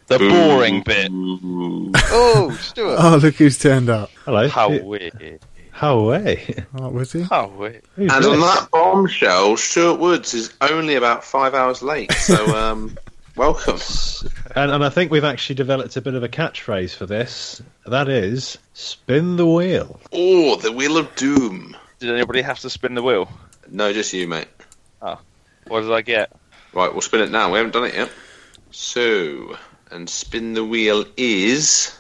The boring bit. [LAUGHS] Oh, Stuart. Oh, look who's turned up. Hello. How Who- weird. How way? Oh, was he? How weird. Who's And on that bombshell, Stuart Woods is only about five hours late. So, [LAUGHS] um, welcome. And, and I think we've actually developed a bit of a catchphrase for this. That is, spin the wheel. Oh, the Wheel of Doom. Did anybody have to spin the wheel? No, just you, mate. Oh, what did I get? Right, we'll spin it now. We haven't done it yet. So, and spin the wheel is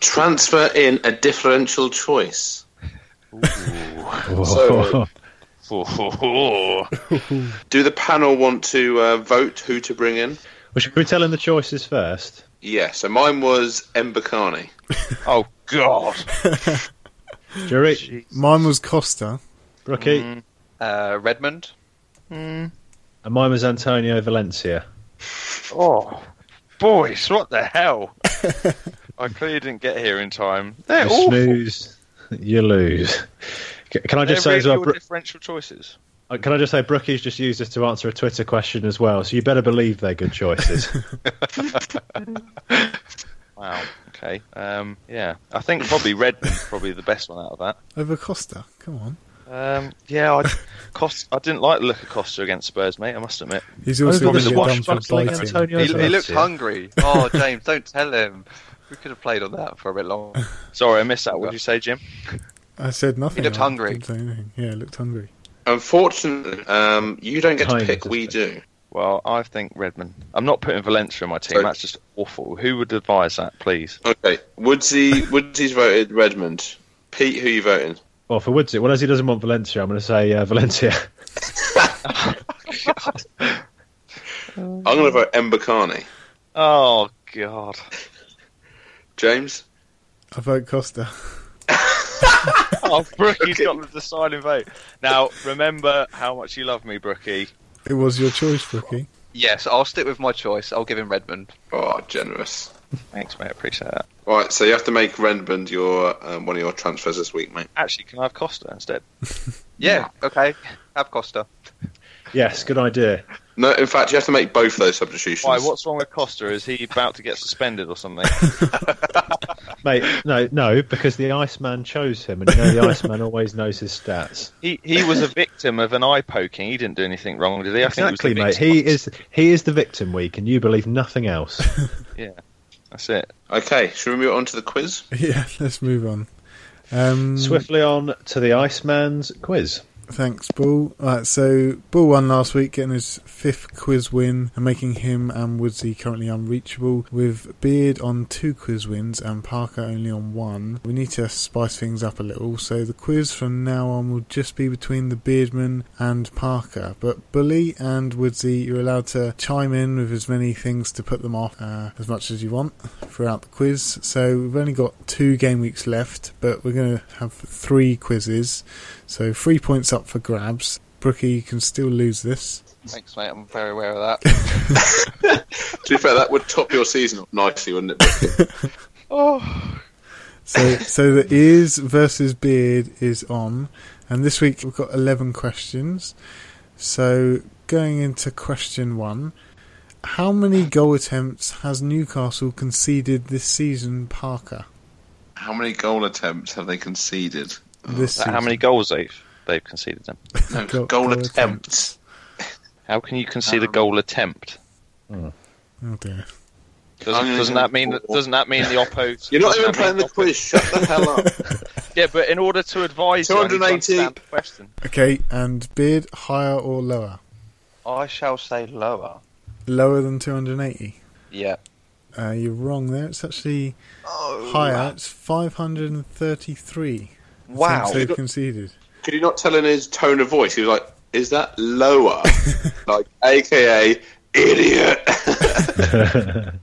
transfer in a differential choice. So- [LAUGHS] Do the panel want to uh, vote who to bring in? Well, should we tell him the choices first? Yeah, so mine was Mbokani. [LAUGHS] oh God! [LAUGHS] Jury, Mine was Costa. Brookie, Mm, Uh, Redmond. mm. and mine was Antonio Valencia. Oh, boys, what the hell? [LAUGHS] I clearly didn't get here in time. They're You awful. snooze, you lose. Can I just They're say as well, really Bro- all differential choices. Uh, can I just say Brookie's just used this to answer a Twitter question as well, so you better believe they're good choices. [LAUGHS] [LAUGHS] Wow. Okay. Um, yeah, I think probably Redmond's probably the best one out of that. Over Costa. Come on. Um, yeah, I, Cost, I didn't like the look of Costa against Spurs, mate. I must admit. He's also Over going the to get for. Antonio He, he looked hungry. Oh, James, don't tell him. We could have played on that for a bit longer. [LAUGHS] Sorry, I missed that. What did you say, Jim? I said nothing. He looked I hungry. didn't say anything. Yeah, he looked hungry. Unfortunately, um, you don't get Time to pick. to We do. Well, I think Redmond. I'm not putting Valencia in my team. Sorry. That's just awful. Who would advise that, please? Okay, Woodsy. Woodsy's voted Redmond. Pete, who are you voting? well, for Woodsy, well, as he doesn't want Valencia, I'm going to say uh, Valencia. [LAUGHS] [LAUGHS] I'm going to vote Mbokani. Oh God! James. I vote Costa. [LAUGHS] Oh, Brookie's Okay. got the deciding vote. Now, remember how much you love me, Brookie. It was your choice, Brookie. Yes, I'll stick with my choice. I'll give him Redmond. Oh, generous. Thanks, mate. Appreciate that. Right, so you have to make Redmond your um, one of your transfers this week, mate. Actually, can I have Costa instead? [LAUGHS] Yeah, okay. Have Costa. Yes, good idea. No, in fact, you have to make both those substitutions. Why? What's wrong with Costa? Is he about to get suspended or something? [LAUGHS] Mate, no, no, because the Iceman chose him, and you know the Iceman always knows his stats. he he was a victim of an eye poking. He didn't do anything wrong, did he? I Exactly, think he was mate. He is he is the victim week, and you believe nothing else. [LAUGHS] [LAUGHS] Yeah, that's it. Okay, should we move on to the quiz? Yeah, let's move on. Um, Swiftly on to the Iceman's quiz. Thanks, Bull. Right, so Bull won last week, getting his fifth quiz win and making him and Woodsy currently unreachable. With Beard on two quiz wins and Parker only on one, we need to spice things up a little. So the quiz from now on will just be between the Beardman and Parker. But Bully and Woodsy, you're allowed to chime in with as many things to put them off uh, as much as you want throughout the quiz. So we've only got two game weeks left, but we're going to have three quizzes. So three points up for grabs. Brookie, you can still lose this. Thanks, mate. I'm very aware of that. [LAUGHS] To be fair, that would top your season nicely, wouldn't it? [LAUGHS] oh, So, so the ears versus beard is on, and this week we've got eleven questions. So going into question one, how many goal attempts has Newcastle conceded this season, Parker? How many goal attempts have they conceded? This How many goals they've they've conceded them? No, Goal- goal, goal attempts. How can you concede a Um, goal attempt? Oh dear. Doesn't, doesn't that mean that, doesn't that mean the oppo? [LAUGHS] You're not even playing mean the quiz. Shut the hell up. [LAUGHS] Yeah, but in order to advise you, I need to 280. the question. Okay, and beard higher or lower? I shall say lower. Lower than two hundred eighty. Yeah. Uh, you're wrong there. It's actually Oh, higher. It's five hundred and thirty-three. Wow. Since they've conceded. Could you not tell in his tone of voice? He was like, "Is that lower?" [LAUGHS] like, AKA idiot. [LAUGHS]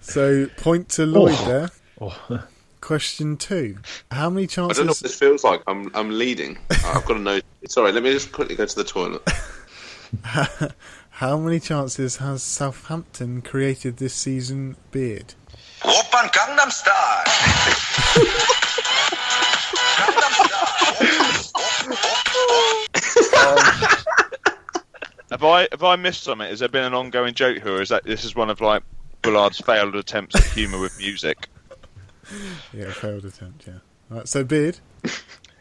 So point to Lloyd Oh. there. Oh. Question two: How many chances? I don't know what chances? this feels like. I'm I'm leading. I've got to know. Sorry, let me just quickly go to the toilet. [LAUGHS] How many chances has Southampton created this season? Beard. Oppa Gangnam Style. Have I have I missed something? Has there been an ongoing joke here, or is that this is one of like Bullard's failed attempts at humour with music? Yeah, failed attempt. Yeah. Right. So Beard.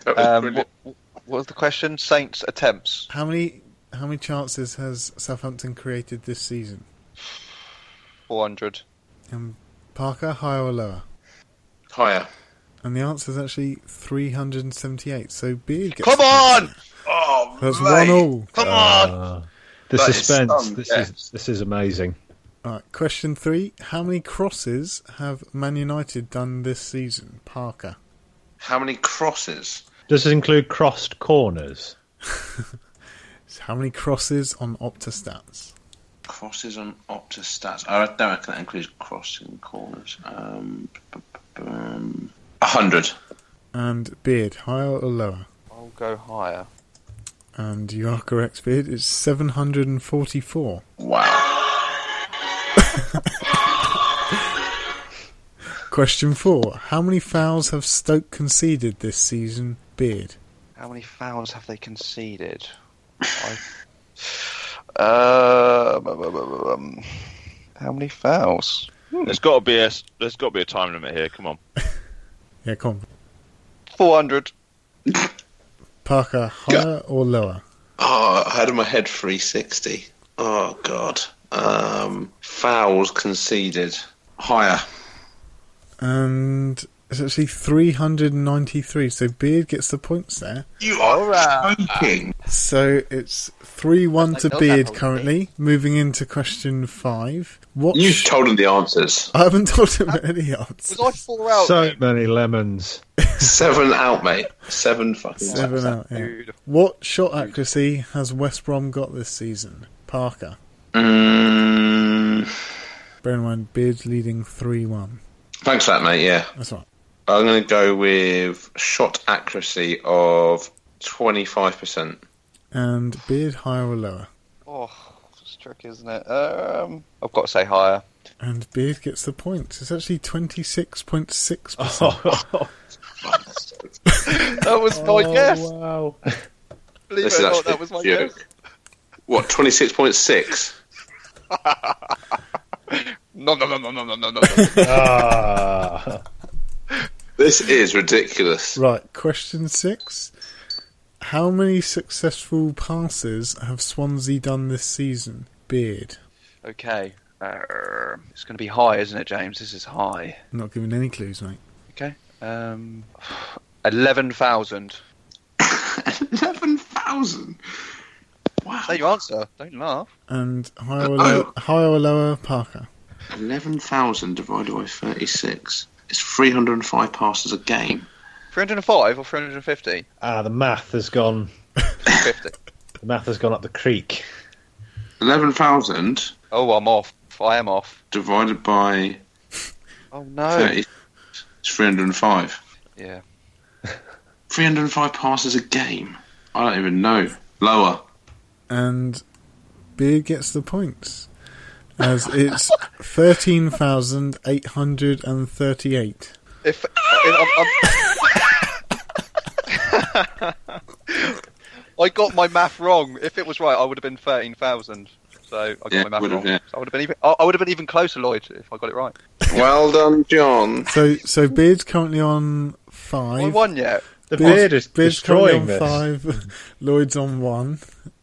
Um, what, what was the question? Saints attempts. How many? How many chances has Southampton created this season? 400. Um, Parker, higher or lower? Higher. And the answer is actually 378. So Beard gets. Come on! Oh, That's mate. one all. Come on! Uh, the That is suspense. some this guess. is this is amazing. Alright, question three. How many crosses have Man United done this season? Parker. How many crosses? Does this include crossed corners? So [LAUGHS] how many crosses on Opta stats? Crosses on Opta stats. I don't reckon that includes crossing corners. Um, b- b- um, a hundred. And Beard, higher or lower? I'll go higher. And you are correct, Beard. It's 744. Wow. [LAUGHS] Question four. How many fouls have Stoke conceded this season? Beard. How many fouls have they conceded? I... [SIGHS] Uh, um, how many fouls? There's got to be a there's got to be a time limit here. Come on. [LAUGHS] Yeah, come 400. Parker, higher or lower? Oh, I had in my head 360. Oh, God. Um, fouls conceded. Higher. And it's actually 393. So Beard gets the points there. You are joking. So it's 3 1 to Beard currently. Moving into question five. What You sh- told him the answers. I haven't told him any answers. Was I four out? So many lemons. [LAUGHS] [LAUGHS] Seven out, mate. Seven fucking Seven out, yeah. Dude. What shot accuracy has West Brom got this season? Parker. Mm, Bear in mind, Beard's leading 3 1. thanks for that, mate. Yeah. That's right. I'm going to go with shot accuracy of 25%. And Beard higher or lower? Oh, it's trick, isn't it? Um, I've got to say higher. And Beard gets the points. It's actually 26.6%. [LAUGHS] Oh, [LAUGHS] That was my guess. wow. Believe This it is or not, that was my a guess. joke. What, 26.6? [LAUGHS] No, no, no, no, no, no, no, no. Ah. This is ridiculous. Right, question six. How many successful passes have Swansea done this season? Beard. okay. Uh, it's going to be high, isn't it, James? This is high. I'm not giving any clues, mate. Okay. Um, 11,000. 11,000? [LAUGHS] Wow. Is that your answer? Don't laugh. And higher or, Oh. lower, higher or lower, Parker? 11,000 divided by 36 is 305 passes a game. 305 or 350? ah, the math has gone. 50. [LAUGHS] The math has gone up the creek. 11,000 Oh, I'm off. I am off. divided by [LAUGHS] Oh, no. 30 is 305. Yeah. [LAUGHS] 305 passes a game? I don't even know. Lower. And Beard gets the points. As it's [LAUGHS] 13,838. If, I'm, I'm... I got my math wrong. If it was right, I would have been 13,000. So I got Yeah, my math would have, wrong. yeah. So I would have been even. I I would have been even closer, Lloyd, if I got it right. Well done, John. So, so Beard's currently on five. I won yet. The Beard- beard is Beard's currently destroying on this. five. [LAUGHS] Lloyd's on one.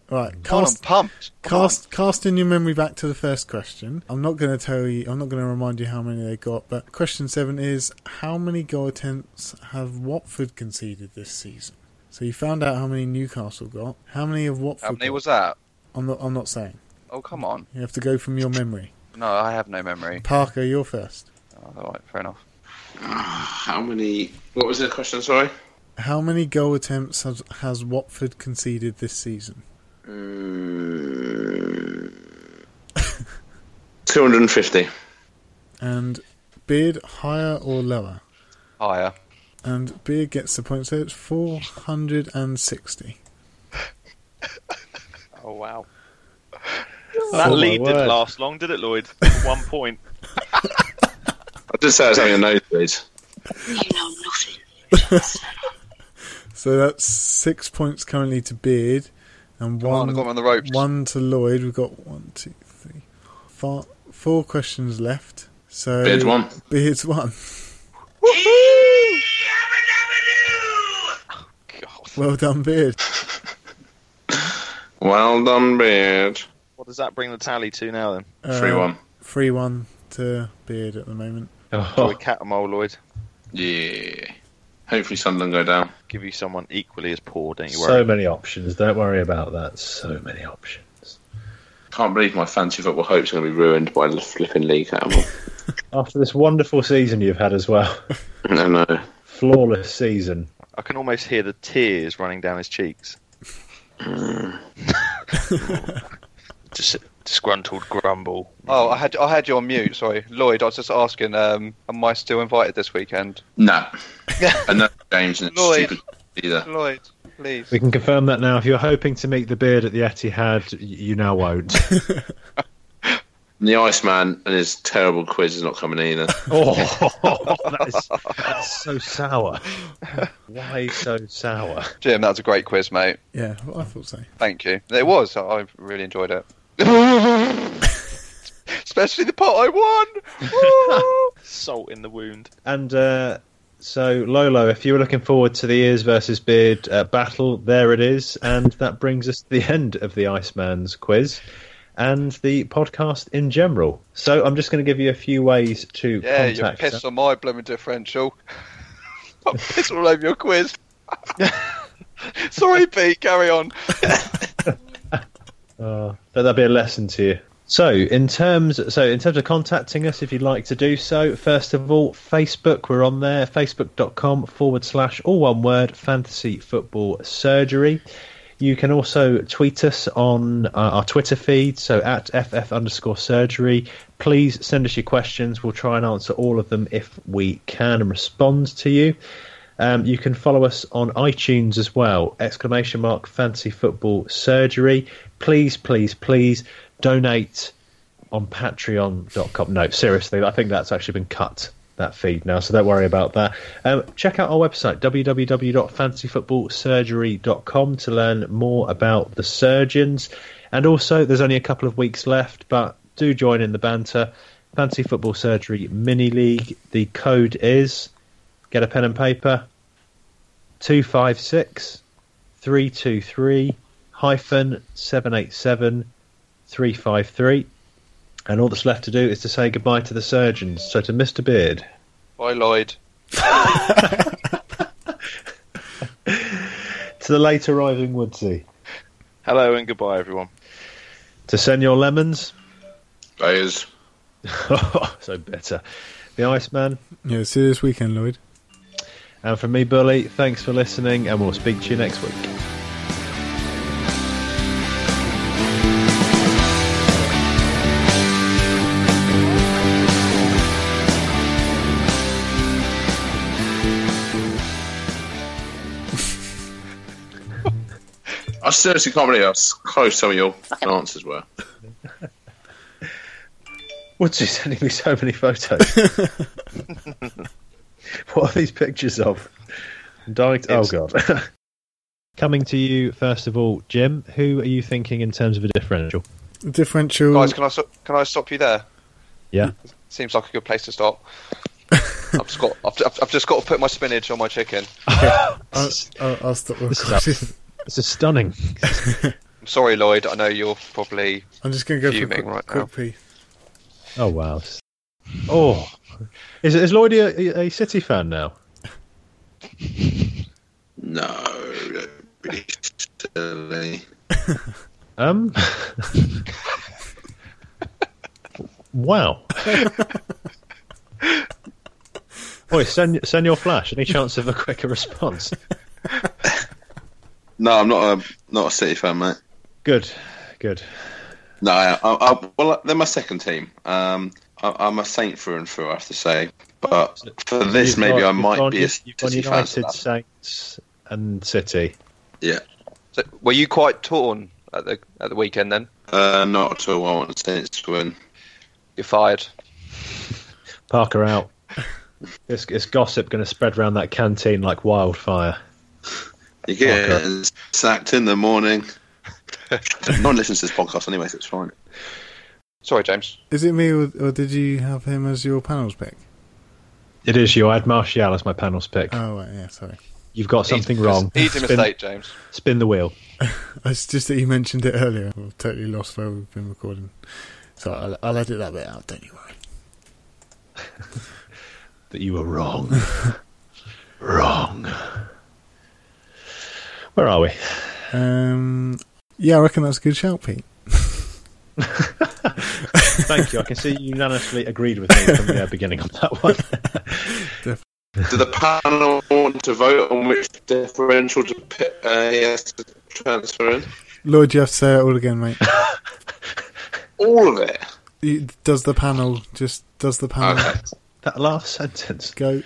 Right, Come on, I'm cast, pumped. Cast, cast in your memory back to the first question. I'm not going to tell you. I'm not going to remind you how many they got. But question seven is: How many goal attempts have Watford conceded this season? So you found out how many Newcastle got. How many of on. Watford? How many got? was that? I'm not. I'm not saying. Oh, come on. You have to go from your memory. No, I have no memory. Parker, you're first. Oh, all right, fair enough. [SIGHS] How many. What was the question, sorry? How many goal attempts has, has Watford conceded this season? [LAUGHS] Mm, 250. And bid higher or lower? Higher. And Beard gets the point, so it's 460. [LAUGHS] Oh wow. Oh, That my lead word. didn't last long, did it, Lloyd? [LAUGHS] One point. I just say I was having a nosebleed. You know nothing. so that's six points currently to Beard, and Come on, one I got him on the ropes. one to Lloyd. We've got one, two, three, four, four questions left. So Beard one. Beard's one. Well done, Beard. [LAUGHS] Well done, Beard. What does that bring the tally to now then? Uh, 3 1. Three one to Beard at the moment. Oh, Lloyd Catamole, Lloyd. Yeah. Hopefully Sunderland go down. Give you someone equally as poor, don't you worry. so many options. Don't worry about that. So many options. Can't believe my fancy football hopes are going to be ruined by the flipping league animal. [LAUGHS] After this wonderful season you've had as well, [LAUGHS] no, no. flawless season. I can almost hear the tears running down his cheeks. [LAUGHS] Dis- disgruntled grumble. Oh, I had I had you on mute. Sorry, Lloyd. I was just asking. Um, am I still invited this weekend? No. [LAUGHS] and no James and it's Lloyd. stupid either. Lloyd, please. We can confirm that now. If you're hoping to meet the beard at the Etihad, y- you now won't. [LAUGHS] And the Iceman and his terrible quiz is not coming either. [LAUGHS] oh, [LAUGHS] that is that's so sour. Why so sour? Jim, that was a great quiz, mate. Yeah, well, I thought so. Thank you. It was. I I really enjoyed it. [LAUGHS] Especially the part I won. Salt in the wound. And uh, so, Lolo, if you were looking forward to the ears versus beard uh, battle, there it is. And that brings us to the end of the Iceman's quiz and the podcast in general. So, I'm just going to give you a few ways to yeah, you're contact pissed on my blooming differential. [LAUGHS] I'm pissed all over your quiz. [LAUGHS] Sorry, [LAUGHS] Pete. Carry on. Uh, let that be a lesson to you. So, in terms, so in terms of contacting us, if you'd like to do so, first of all, Facebook, we're on there, facebook.com forward slash all one word fantasy football surgery. You can also tweet us on uh, our Twitter feed, so at ff underscore surgery. Please send us your questions. We'll try and answer all of them if we can and respond to you. Um, you can follow us on iTunes as well. Exclamation mark fantasy football surgery. Please, please, please donate on patreon.com. No, seriously, I think that's actually been cut, that feed now, so don't worry about that. Um, check out our website, www.fantasyfootballsurgery.com, to learn more about the surgeons. And also, there's only a couple of weeks left, but do join in the banter. Fantasy Football Surgery Mini League. The code is, get a pen and paper, 256 323 hyphen 787 353. And all that's left to do is to say goodbye to the surgeons. So to Mr. Beard, Bye, Lloyd. [LAUGHS] to the late arriving Woodsy, Hello and goodbye, everyone. to Senor Lemons, Players. [LAUGHS] so better, the Iceman, Yeah, see you this weekend, Lloyd. and from me, Bully, thanks for listening, and we'll speak to you next week. I seriously can't believe how close some of your answers were. [LAUGHS] What's he sending me so many photos. [LAUGHS] what are these pictures of? Died. Oh god. [LAUGHS] Coming to you first of all, Jim. Who are you thinking in terms of a differential? Differential. Guys, can I stop, can I stop you there? Yeah. Seems like a good place to stop. I've just got I've, I've- I've just got to put my spinach on my chicken. I'll, I'll, I'll stop This is recording. This is stunning. [LAUGHS] I'm sorry, Lloyd. I know you're probably I'm just going to go for a Fuming quick, right quick now. pee. Oh wow. Oh, is is Lloyd a, a City fan now? No, really silly. [LAUGHS] Um. wow. [LAUGHS] Oi, send send your flash. Any chance of a quicker response? No, I'm not a not a City fan, mate. Good, good. No, I, I, I, well, they're my second team. Um, I, I'm a Saint through and through, I have to say. But for this, maybe got- I might gone- be a You've gone City fan. United, Saints, and City. Yeah, So, were you quite torn at the at the weekend? Then uh, not at all. I want Saints to win. you're fired. Parker out. [LAUGHS] This, this gossip going to spread around that canteen like wildfire. You get Okay. sacked in the morning. [LAUGHS] no one listens to this podcast anyway, so it's fine. Sorry, James. Is it me, or, or did you have him as your panels pick? It is you. I had Martial as my panel's pick. Oh, right, yeah, sorry. You've got something Easy- wrong. Easy Spin- mistake, James. Spin the wheel. [LAUGHS] It's just that you mentioned it earlier. I've totally lost where we've been recording. So I'll, I'll edit that bit out, don't you worry. [LAUGHS] that you were wrong. wrong. Where are we? Um, yeah, I reckon that's a good shout, Pete. [LAUGHS] Thank you. I can see you unanimously agreed with me from the beginning on that one. Do the panel want to vote on which differential to pit, uh, he has to transfer in? Lloyd, you have to say it all again, mate. [LAUGHS] All of it. You- Does the panel just does the panel Okay. that last sentence. go?